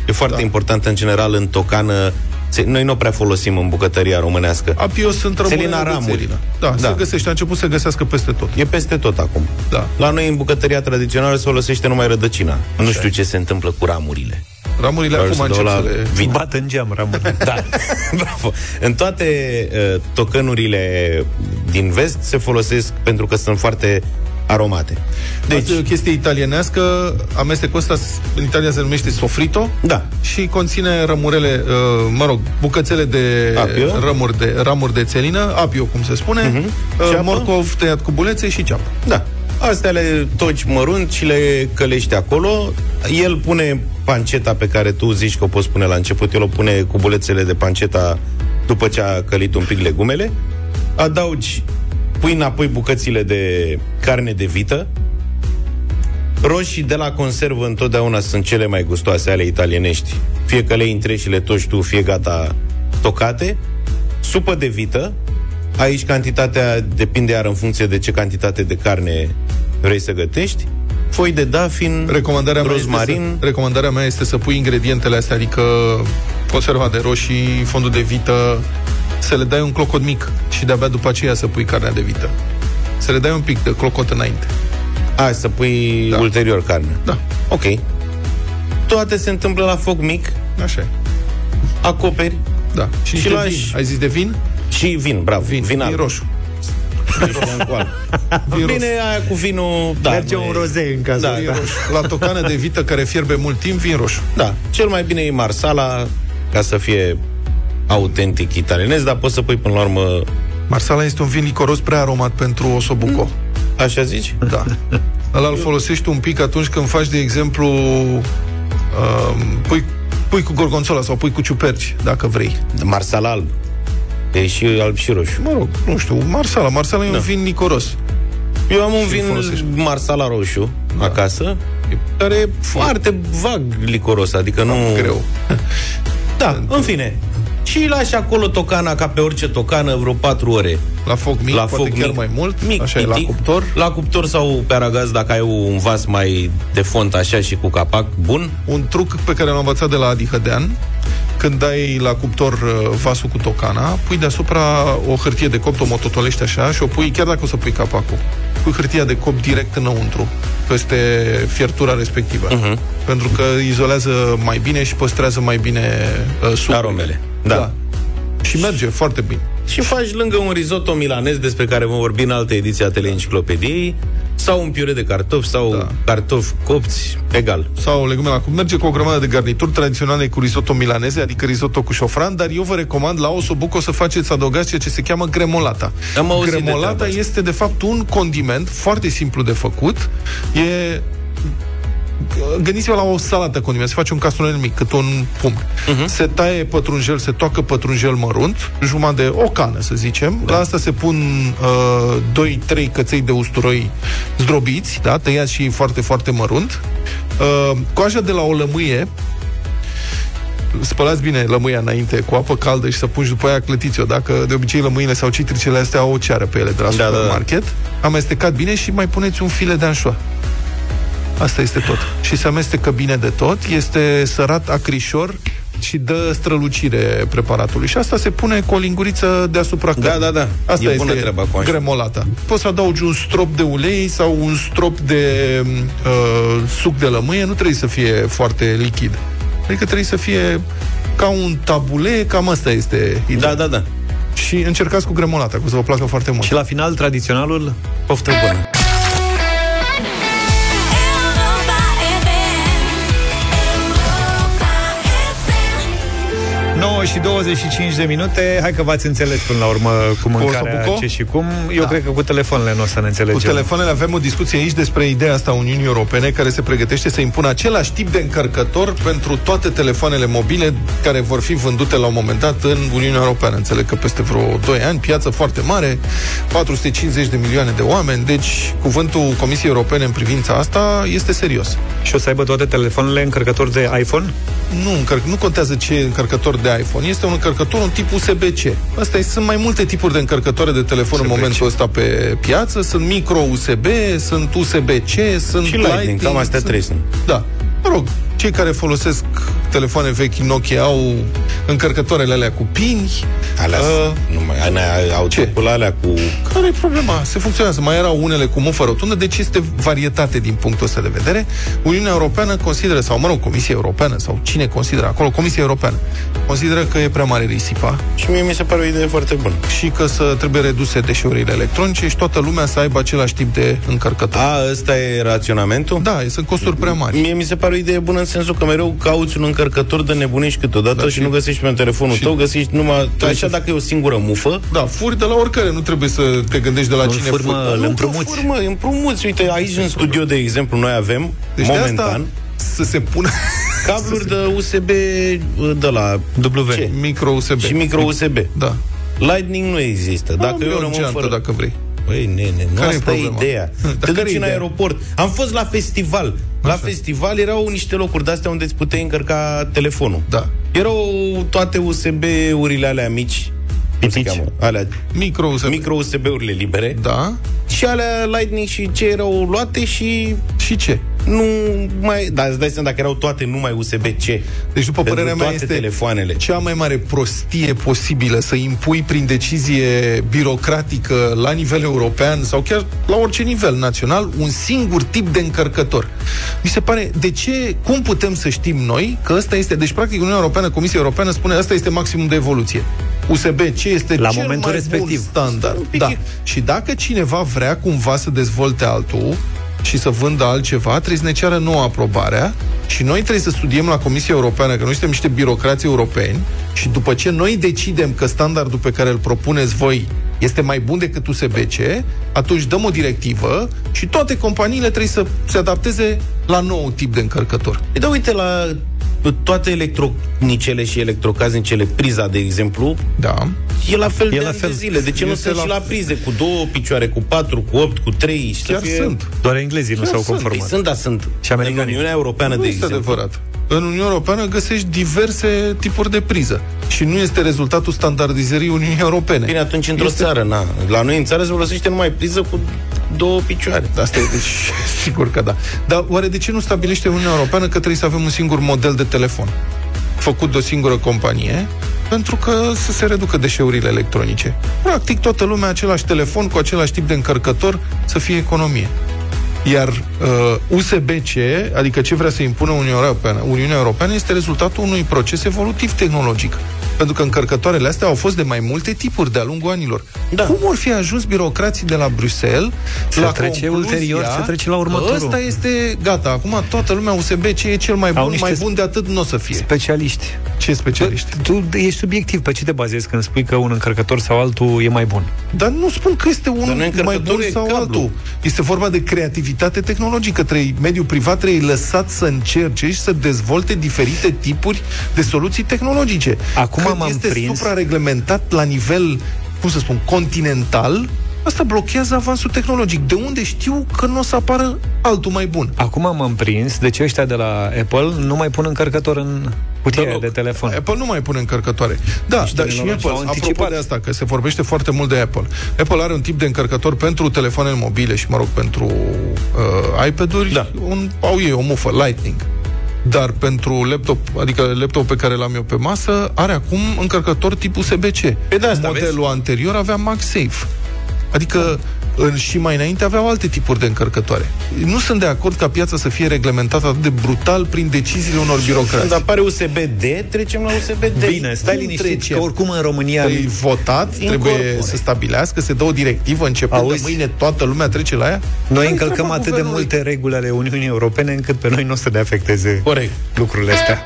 E foarte da. important în general în tocană. Țe- Noi nu prea folosim în bucătăria românească. Apio sunt rămâne Țelina de ramuri. țelină. Da, da, se găsește. A început să găsească peste tot. E peste tot acum. Da. La noi în bucătăria tradițională se folosește numai rădăcina. nu știu ce se întâmplă cu ramurile. Ramurile Probabil acum se dau încep la să le... vin. Bat în geam, ramurile. [LAUGHS] Da, [LAUGHS] bravo. În toate uh, tocănurile din vest se folosesc pentru că sunt foarte aromate. Deci, Asta e o chestie italienească, amestecul ăsta în Italia se numește sofrito Da. și conține rămurele, uh, mă rog, bucățele de Apio. ramuri de, ramuri de țelină, apio, cum se spune, Mhm. uh, Ceapă. morcov tăiat cu bulețe și ceapă. Da. Astea le toci mărunt și le călești acolo. El pune panceta pe care tu zici că o poți pune la început. El o pune cu bulețele de panceta după ce a călit un pic legumele. Adaugi, pui înapoi bucățile de carne de vită. Roșii de la conservă întotdeauna sunt cele mai gustoase ale italienești. Fie că le intri și le toci tu, fie gata tocate. Supă de vită. Aici cantitatea depinde iar în funcție de ce cantitate de carne vrei să gătești. Foi de dafin, Recomandarea mea, este rozmarin. să, recomandarea mea este să pui ingredientele astea, adică conserva de roșii, fondul de vită, să le dai un clocot mic și de-abia după aceea să pui carnea de vită. Să le dai un pic de clocot înainte. A, să pui da. ulterior carne. Da. Ok. Toate se întâmplă la foc mic. Așa e. Acoperi. Da. Și, Și și lași- vin. Ai zis de vin? Și vin, bravo. Vin, vin, vin alb. roșu. [LAUGHS] Vin Bine, aia cu vinul... Da, Merge nu un e- roze în casă. Da, Vin da. roșu. La tocană de vită care fierbe mult timp, vin roșu. Da, cel mai bine e marsala ca să fie autentic italienez, dar poți să pui până la urmă... Marsala este un vin licoros prea aromat pentru osobuco. Așa zici? Da. Ăla îl folosești un pic atunci când faci, de exemplu, uh, pui, pui cu gorgonzola sau pui cu ciuperci, dacă vrei. Marsala alb. E și alb și roșu. Mă rog, nu știu, marsala. Marsala e Da. un vin licoros. Eu am un Și vin folosești. marsala roșu da. acasă, care e foarte vag licoros, adică nu... Greu. Da, în fine. Și lași acolo tocana ca pe orice tocană vreo 4 ore. La foc mic, la poate foc chiar mic, mai mult. mic, Așa e, la pitic. cuptor. La cuptor sau pe aragaz dacă ai un vas mai de font așa și cu capac bun. Un truc pe care l-am învățat de la Adi Hădean, când dai la cuptor uh, vasul cu tocana, pui deasupra o hârtie de copt, o mototolești așa și o pui, chiar dacă o să pui capacul, pui hârtia de copt direct înăuntru, peste fiertura respectivă. Mhm. Pentru că izolează mai bine și păstrează mai bine uh, sucul. Aromele. Da. da. Și merge foarte bine. Și faci lângă un risotto milanez despre care vom vorbi în alte ediții a teleenciclopediei sau un piure de cartofi sau da. cartofi copți, egal. sau legume la cupt. Merge cu o grămadă de garnituri tradiționale cu risotto milaneze, adică risotto cu șofran, dar eu vă recomand la osobuco să faceți, să adăugați ceea ce se cheamă gremolata. Am auzit de gremolata treaba asta. este de fapt un condiment foarte simplu de făcut. E Gândiți-vă la o salată condiment, se face un castrol mic, cât un pumn. Mhm. Uh-huh. Se taie pătrunjel, se toacă pătrunjel mărunt, jumătate de o cană, să zicem. Da. La asta se pun uh, 2-3 căței de usturoi zdrobiți, da, tăiați și foarte, foarte mărunt. Uh, coaja de la o lămâie, spălați bine lămâia înainte cu apă caldă și să pungi după aia clătiți-o. Dacă de obicei lămâile sau citricele astea au o ceară pe ele de la Da, da, da. supermarket, amestecat bine și mai puneți un file de anșoa. Asta este tot. Și se amestecă bine de tot, este sărat acrișor și dă strălucire preparatului. Și asta se pune cu o linguriță deasupra Da, cărnii. da, da. Asta E bună este treaba cu așa. gremolata. Poți să adaugi un strop de ulei sau un strop de uh, suc de lămâie, nu trebuie să fie foarte lichid. Adică trebuie să fie ca un tabule, cam asta este ideea. Da, da, da. Și încercați cu gremolata, că o să vă placă foarte mult. Și la final, tradiționalul, Poftă bună. Și 25 de minute. Hai că v-ați înțeles până la urmă cu mâncarea Osobuco? ce și cum. Eu Da. cred că cu telefoanele nu o să ne înțelegem. Cu telefoanele avem o discuție aici despre ideea asta a Uniunii Europene care se pregătește să impună același tip de încărcător pentru toate telefoanele mobile care vor fi vândute la un moment dat în Uniunea Europeană. Înțeleg că peste vreo 2 ani, piață foarte mare, 450 de milioane de oameni, deci cuvântul Comisiei Europene în privința asta este serios. Și o să aibă toate telefoanele încărcători de iPhone? Nu, încărc, nu contează ce e încărcător de iPhone. Este un încărcător, un tip USB-C. Asta e, sunt mai multe tipuri de încărcătoare de telefon în USB-C. momentul ăsta pe piață. Sunt micro-USB, sunt USB-C, sunt Și Lightning, cam astea sunt... trei sunt. Da. Mă rog, cei care folosesc telefoane vechi Nokia au încărcătoarele alea cu pini. Alea uh, nu mai, alea, autocul alea cu... care e problema? Se funcționează. Mai erau unele cu mufă rotundă, deci este varietate din punctul ăsta de vedere. Uniunea Europeană consideră, sau mă rog, Comisia Europeană, sau cine consideră acolo, Comisia Europeană, consideră că e prea mare risipa. Și mie mi se pare o idee foarte bună. Și că să trebuie reduse deșeurile electronice și toată lumea să aibă același tip de încărcător. A, ăsta e raționamentul? Da, sunt costuri prea mari. Mie mi se pare o idee bună în sensul că mereu cauți un încărcător de nebunești câteodată da, și, și nu găsești pe telefonul și tău, găsești numai... Așa dacă e o singură mufă... Da, furi de la oricare, nu trebuie să te gândești de la cine furi. Mă, nu, împrumuți. Furi, mă, împrumuți. Uite, aici în studio, de exemplu, noi avem, deci momentan... De asta să se pună cabluri [LAUGHS] de USB de la W. Ce? Micro USB. Și micro USB. Da. Lightning nu există. Dacă eu rămân fără... dacă vrei. Băi, nene, nu Care asta e ideea. [LAUGHS] Te duci în ideea? aeroport. Am fost la festival. Așa. La festival erau niște locuri de-astea unde îți puteai încărca telefonul. Da. Erau toate USB-urile alea mici. Cum se cheamă? Alea Micro USB. micro USB-urile libere. Da. Și alea Lightning și ce erau luate și... Și ce? Nu mai... Dar îți dai seama dacă erau toate numai USB-C. Deci, după Pentru părerea mea, toate este telefoanele. cea mai mare prostie posibilă să impui prin decizie birocratică la nivel european sau chiar la orice nivel național un singur tip de încărcător. Mi se pare, de ce, cum putem să știm noi că ăsta este, deci practic Uniunea Europeană, Comisia Europeană spune ăsta este maximum de evoluție. USB-C este La cel momentul mai respectiv. bun standard. Da. Și dacă cineva vrea cumva să dezvolte altul, și să vândă altceva, trebuie să ne ceară nouă aprobarea și noi trebuie să studiem la Comisia Europeană, că noi suntem niște birocrați europeni și după ce noi decidem că standardul pe care îl propuneți voi este mai bun decât USB-C, atunci dăm o directivă și toate companiile trebuie să se adapteze la nou tip de încărcător. E da, uite, la toate electronicele și electrocaznicele, priza, de exemplu, da. E la fel E de la ani fel. de zile. De ce nu Este sunt la- și la prize cu două picioare, cu patru, cu opt, cu trei? Și Chiar să fie... sunt. Doar englezii nu Chiar s-au sunt. Păi conformat. sunt, da, sunt. Și americanii. În Uniunea Europeană, Nu de este exemplu. adevărat. În Uniunea Europeană găsești diverse tipuri de priză și nu este rezultatul standardizării Uniunii Europene. Bine, atunci într-o Este- țară, na. La noi în țară se folosește numai priză cu două picioare. Asta e, deci, [LAUGHS] sigur că da. Dar oare de ce nu stabilește Uniunea Europeană că trebuie să avem un singur model de telefon? Făcut de o singură companie, pentru că să se reducă deșeurile electronice. Practic, toată lumea același telefon cu același tip de încărcător să fie economie. Iar uh, USB-C, adică ce vrea să impună Uniunea Europeană, Uniunea Europeană este rezultatul unui proces evolutiv tehnologic. Pentru că încărcătoarele astea au fost de mai multe tipuri de-a lungul anilor. Da. Cum vor fi ajuns birocrații de la Bruxelles Se la trece concluzia ulterior, se trece la că următorul. Ăsta este, gata, acum toată lumea USB-C e cel mai Au bun, niște mai bun de atât nu o să fie. Specialiști. Ce specialiști? Tu ești subiectiv. Pe ce te bazezi când spui că un încărcător sau altul e mai bun? Dar nu spun că este Dar unul nu e mai încărcătorul, bun e sau cablu. altul. Este vorba de creativitate tehnologică. Trebuie, mediul privat trebuie lăsat să încerce și să dezvolte diferite tipuri de soluții tehnologice. Acum Când m-am este prins- suprareglementat la nivel, cum să spun, continental, asta blochează avansul tehnologic. De unde știu că nu o să apară altul mai bun? Acum m-am prins de ce ăștia de la Apple nu mai pun încărcător în cutia Mă aia rog, de telefon. Apple nu mai pune încărcătoare. Da, Niște dar și nenorociri. Apple, S-au apropo anticipat. de asta, că se vorbește foarte mult de Apple. Apple are un tip de încărcător pentru telefoanele mobile și, mă rog, pentru uh, iPad-uri. Da. Un, au ei o mufă, Lightning. Dar pentru laptop, adică laptop pe care l-am eu pe masă, are acum încărcător tip USB-C. Pe de asta, Modelul vezi? anterior avea MagSafe. Adică în, și mai înainte aveau alte tipuri de încărcătoare. Nu sunt de acord ca piața să fie reglementată atât de brutal prin deciziile unor birocrați. Când apare USB-D, trecem la USB-D. Bine, stai Cum liniștit, trecem? că oricum în România... E votat, trebuie Incorpore. să stabilească, se dă o directivă, începând Auzi? de mâine toată lumea trece la ea? Noi Care-i încălcăm treaba atât de guvernului? multe reguli ale Uniunii Europene încât pe noi nu o să ne afecteze Corect. lucrurile astea.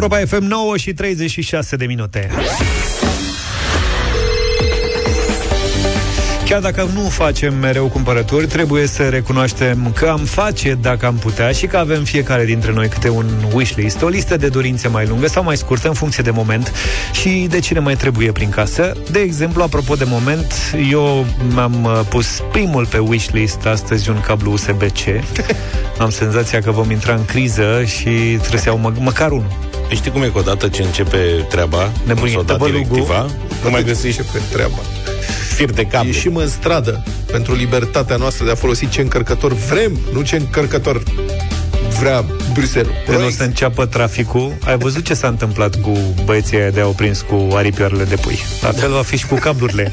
Europa FM 9 și 36 de minute. Chiar dacă nu facem mereu cumpărături, trebuie să recunoaștem că am face dacă am putea și că avem fiecare dintre noi câte un wishlist, o listă de dorințe mai lungă sau mai scurtă în funcție de moment și de ce ne mai trebuie prin casă. De exemplu, apropo de moment, eu mi-am uh, pus primul pe wishlist astăzi un cablu USB-C. [LAUGHS] Am senzația că vom intra în criză și trebuie să iau mă- măcar unul. Știi cum e că odată ce începe treaba, Nebunie, s-o dat tăbălugul. directiva, nu mai găsești pe treaba. fir de cablu. Ieșim în stradă pentru libertatea noastră de a folosi ce încărcător vrem, nu ce încărcător vrea Bruxelles. Când o să înceapă traficul, ai văzut ce s-a întâmplat cu băieții aia de au prins cu aripioarele de pui. La fel va fi și cu cablurile.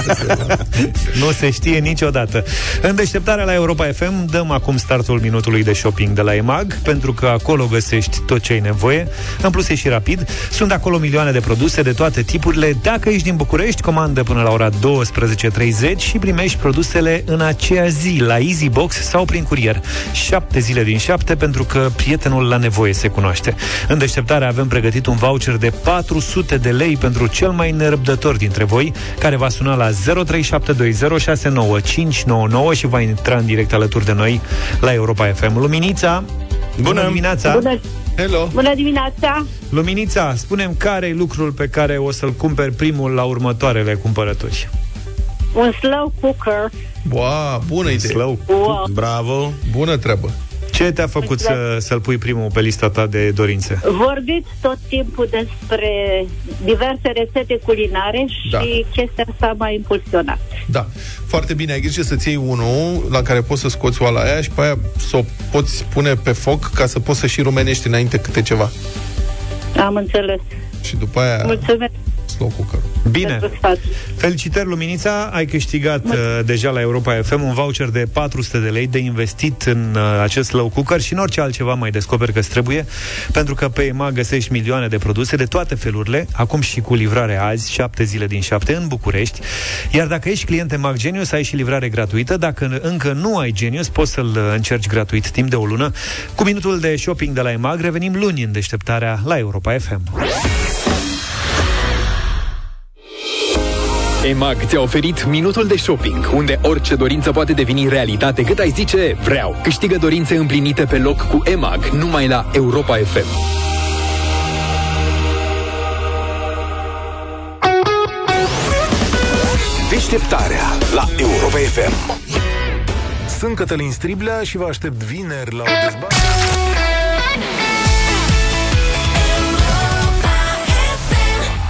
[LAUGHS] nu se știe niciodată. În deșteptarea la Europa FM dăm acum startul minutului de shopping de la EMAG, pentru că acolo găsești tot ce ai nevoie. În plus e și rapid. Sunt acolo milioane de produse de toate tipurile. Dacă ești din București, comandă până la ora 12.30 și primești produsele în aceea zi, la EasyBox sau prin curier. Șapte zile din șapte, pentru că prietenul la nevoie se cunoaște. În deșteptare avem pregătit un voucher de 400 de lei pentru cel mai nerăbdător dintre voi, care va suna la 0372069599 și va intra în direct alături de noi la Europa FM. Luminița, bună dimineața! Bună, Hello! bună dimineața! Luminița, spunem care e lucrul pe care o să-l cumperi primul la următoarele cumpărături. Un slow cooker. Wow, bună idee. Slow. Wow. Bravo! Bună treabă. Ce te-a făcut să, să-l pui primul pe lista ta de dorințe? Vorbiți tot timpul despre diverse rețete culinare și Da. chestia asta m-a impulsionat. Da. Foarte bine, ai grijă să-ți iei unul la care poți să scoți oala aia și pe aia să o poți pune pe foc ca să poți să și rumenești înainte câte ceva. Am înțeles. Și după aia Mulțumesc slow cooker. Bine. pentru sfat. Felicitări, Luminița! Ai câștigat uh, deja la Europa FM un voucher de 400 de lei de investit în uh, acest slow cooker și în orice altceva mai descoperi că trebuie, pentru că pe EMA găsești milioane de produse de toate felurile, acum și cu livrare azi, 7 zile din 7 în București. Iar dacă ești client EMAG Genius, ai și livrare gratuită. Dacă încă nu ai Genius, poți să-l uh, încerci gratuit timp de o lună. Cu minutul de shopping de la EMAG revenim luni în deșteptarea la Europa FM. EMAG ți-a oferit minutul de shopping, unde orice dorință poate deveni realitate cât ai zice vreau. Câștigă dorințe împlinite pe loc cu EMAG, numai la Europa FM. Deșteptarea la Europa FM. Sunt Cătălin Striblea și vă aștept vineri la o dezbatere.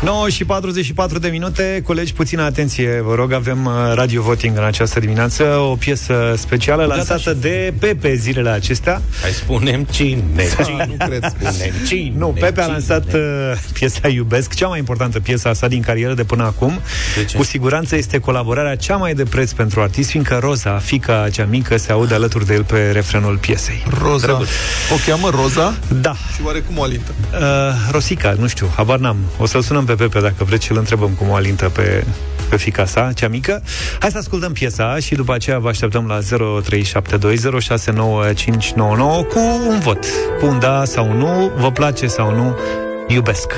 9 și 44 de minute, colegi, puțină atenție, vă rog, avem uh, radio voting în această dimineață, o piesă specială lansată de Pepe zilele acestea. Hai spunem cine, cine, Nu cred. spunem cine. Nu, Pepe a cine. lansat uh, piesa Iubesc, cea mai importantă piesă a sa din carieră de până acum. De ce? Cu siguranță este colaborarea cea mai de preț pentru artist, fiindcă Roza, fica cea mică, se aude alături de el pe refrenul piesei. Roza. O cheamă Roza? Da. Și oare cum o alintă? Uh, Rosica, nu știu, habar n-am. O să-l sunăm pe Pepe dacă vreți și îl întrebăm cum o alintă pe, pe fica sa, cea mică. Hai să ascultăm piesa și după aceea vă așteptăm la 0372069599 cu un vot. Cu un da sau nu, vă place sau nu, iubesc.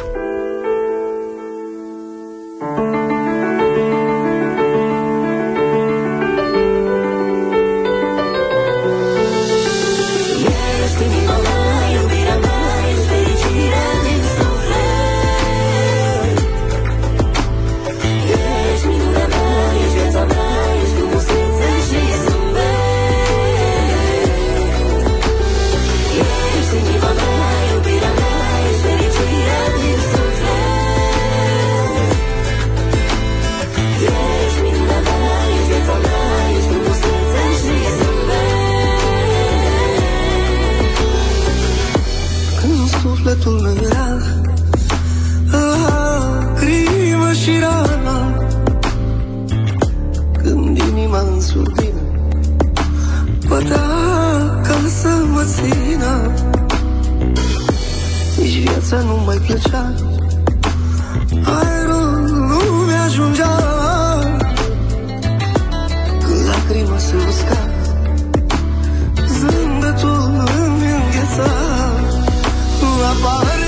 Sufletul meu era Lacrimă și rana. Când inima în surdină Bătea ca să mă țină. Nici viața nu mai plăcea Aerul nu mi-ajungea. Când lacrima se usca Zâmbetul îmi îngheța. Apar minunea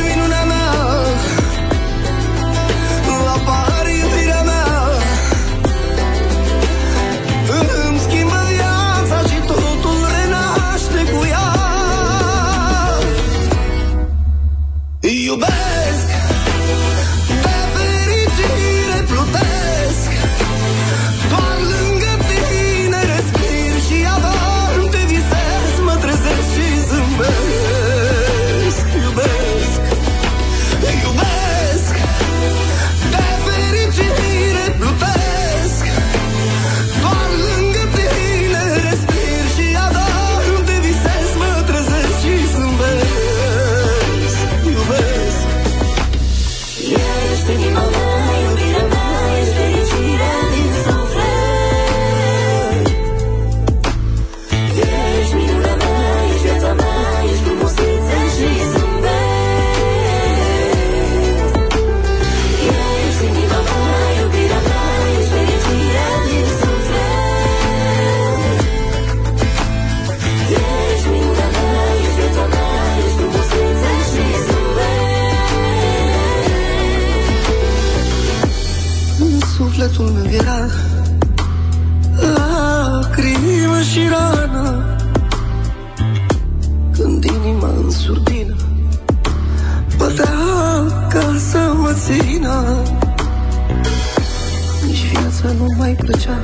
viața nu mai plăcea.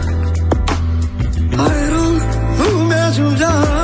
Aerul nu mi-ajungea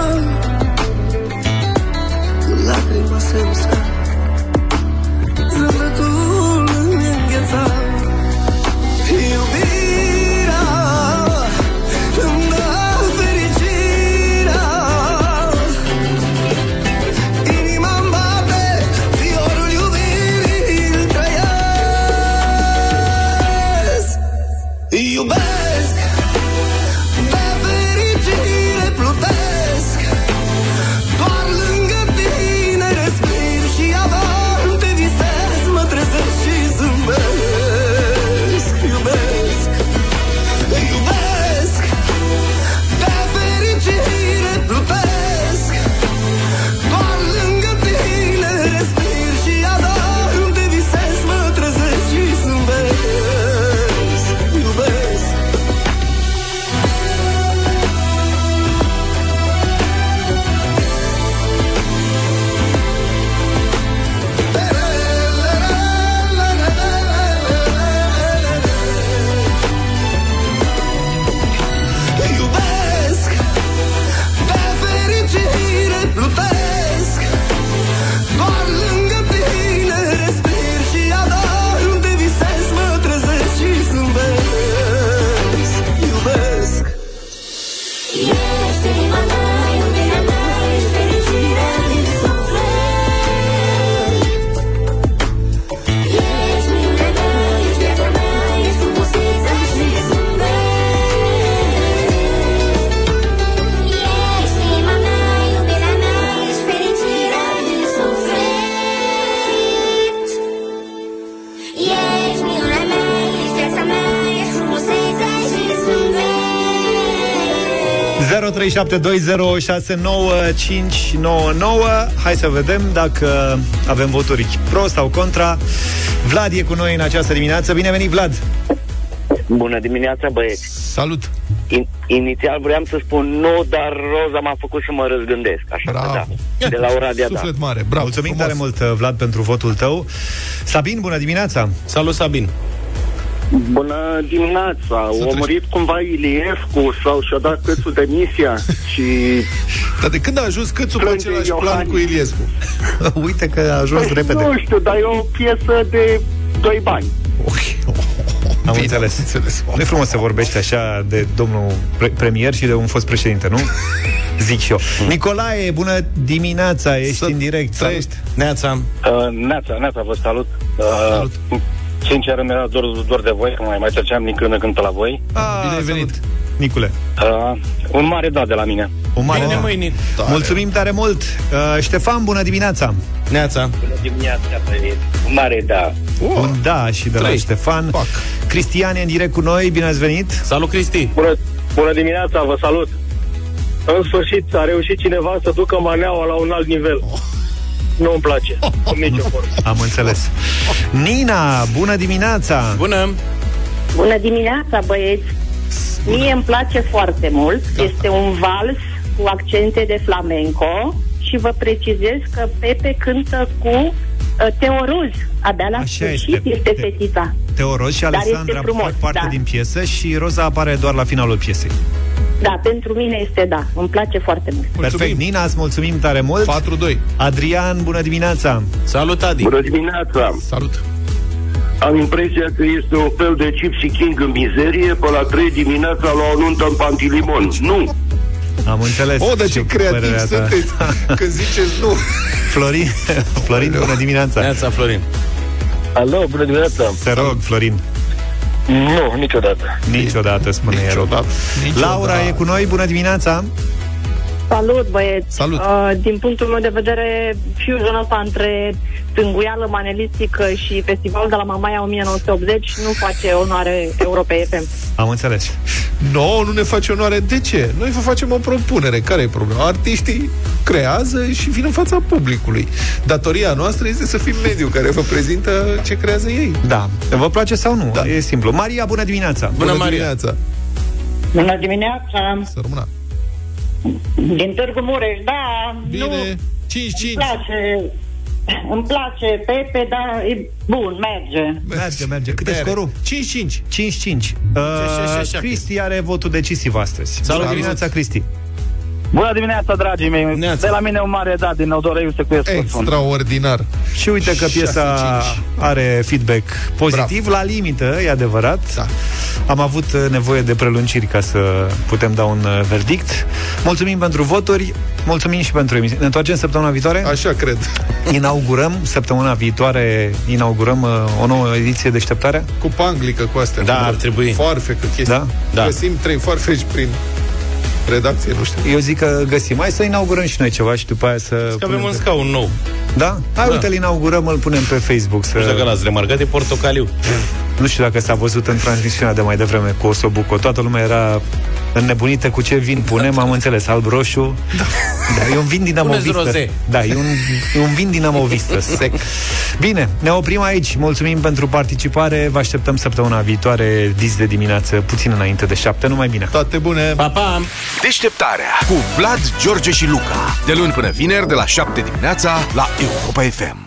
0372069599 Hai să vedem dacă avem voturi pro sau contra Vlad e cu noi în această dimineață Bine venit, Vlad! Bună dimineața, băieți! Salut! In, inițial vreau să spun nu, dar Roza m-a făcut să mă răzgândesc. Așa că da. De la Oradea, da. Suflet mare, bravo, Mulțumim frumos. tare mult, Vlad, pentru votul tău Sabin, bună dimineața! Salut, Sabin! Bună dimineața! A murit cumva Iliescu sau și-a dat câțul demisia [LAUGHS] și... Dar de când a ajuns câțul pe Plânge același plan Iohannis. cu Iliescu? [LAUGHS] Uite că a ajuns Păi, repede Nu știu, dar e o piesă de 2 bani. Am înțeles. înțeles. Nu e frumos să vorbești așa de domnul pre- premier și de un fost președinte, nu? [LAUGHS] Zic și eu. Nicolae, bună dimineața, ești în direct. Salut. Neața. Uh, neața, neața, vă salut. Uh, Sincer, mi-era dor, dor de voi, că mai, mai treceam din când în când pe la voi. Ah, Bine ai venit. Nicule. Uh, un mare da de la mine. Un mare Bine, da. măi, Nic. Mulțumim tare mult. Uh, Ștefan, bună dimineața. Neața. Bună dimineața, băieți. Un mare da. Un da și de la Trei. Ștefan. Cristian e în direct cu noi, bine ați venit. Salut, Cristi. Bună, bună dimineața, vă salut! În sfârșit a reușit cineva să ducă maneaua la un alt nivel. Nu-mi place, cu nicio formă. Am înțeles. Nina, bună dimineața. Bună. Bună dimineața, băieți! Mie îmi place foarte mult. Este un vals cu accente de flamenco și vă precizez că Pepe cântă cu uh, Teoroz. Abia la Așa sfârșit este. este, fetița. Teoros și Dar Alessandra este frumos, fac parte da. din piesă și Roza apare doar la finalul piesei. Da, pentru mine este da. Îmi place foarte mult. Perfect, Nina, îți mulțumim tare mult. 4-2. Adrian, bună dimineața. Salut, Adi. Bună dimineața! Salut! Am impresia că este un fel de Gypsy King în mizerie, pe la 3 dimineața la o nuntă în Pantilimon. Nu! Am înțeles. O, dar și ce creativ părerea ta. sunteți când ziceți nu. Florin, Florin, bună dimineața. Neața, Florin. Alo, bună dimineața! Te rog, Florin. Nu, niciodată. Niciodată, spune el. Niciodată. Laura e cu noi, bună dimineața. Salut, băieți! Salut! Uh, din punctul meu de vedere, fusion ăsta între tânguială manelistică și festivalul de la Mamaia 1980 nu face onoare Europei FM. Am înțeles. Nu, nu ne face onoare. De ce? Noi vă facem o propunere. Care e problema? Artiștii creează și vin în fața publicului. Datoria noastră este să fim mediul care vă prezintă ce creează ei. Da. Vă place sau nu? Da. E simplu. Maria, bună dimineața! Bună, Bună dimineața! Bună dimineața! Să rămână. Din Târgu Mureș, da, Bine, nu 5-5. îmi place, îmi place Pepe, dar e bun, merge. Merge, merge. Cât e Mere. scorul? 5-5. 5-5. Uh, Cristi are votul decisiv astăzi. Salut. Bună dimineața, Cristi. Bună dimineața, dragii mei! De la mine un mare da din Odorăiu să cuiesc Extraordinar. Și uite că piesa 6-5. are feedback pozitiv, Bravo. la limită, e adevărat. Da. Am avut uh, nevoie de prelungiri ca să putem da un uh, verdict. Mulțumim pentru voturi, mulțumim și pentru emisiune. Ne întoarcem săptămâna viitoare? Așa cred. Inaugurăm săptămâna viitoare, inaugurăm uh, o nouă ediție deșteptarea? Cu panglică, cu astea. Da, cu ar trebui. Foarfe, cu chestii. Da? Da. Găsim trei foarfeci prin redacție, nu știu. Eu zic că găsim. Hai să inaugurăm și noi ceva și după aia să... Că avem punem un pe- scaun nou. Da? Hai, Da. uite, îl inaugurăm, îl punem pe Facebook. Să... Nu știu dacă l-ați remarcat, e portocaliu. Nu știu dacă s-a văzut în transmisiunea de mai devreme cu Osobuco. Toată lumea era înnebunită cu ce vin punem, am înțeles, alb-roșu. Da. da e un vin dinamovistă. Puneți roze. Da, e un, e un vin dinamovistă, [LAUGHS] sec. Bine, ne oprim aici. Mulțumim pentru participare. Vă așteptăm săptămâna viitoare, dis de dimineață, puțin înainte de șapte. Numai bine. Toate bune! Pa, pa! Deșteptarea cu Vlad, George și Luca. De luni până vineri, de la 7 dimineața, la Europa FM.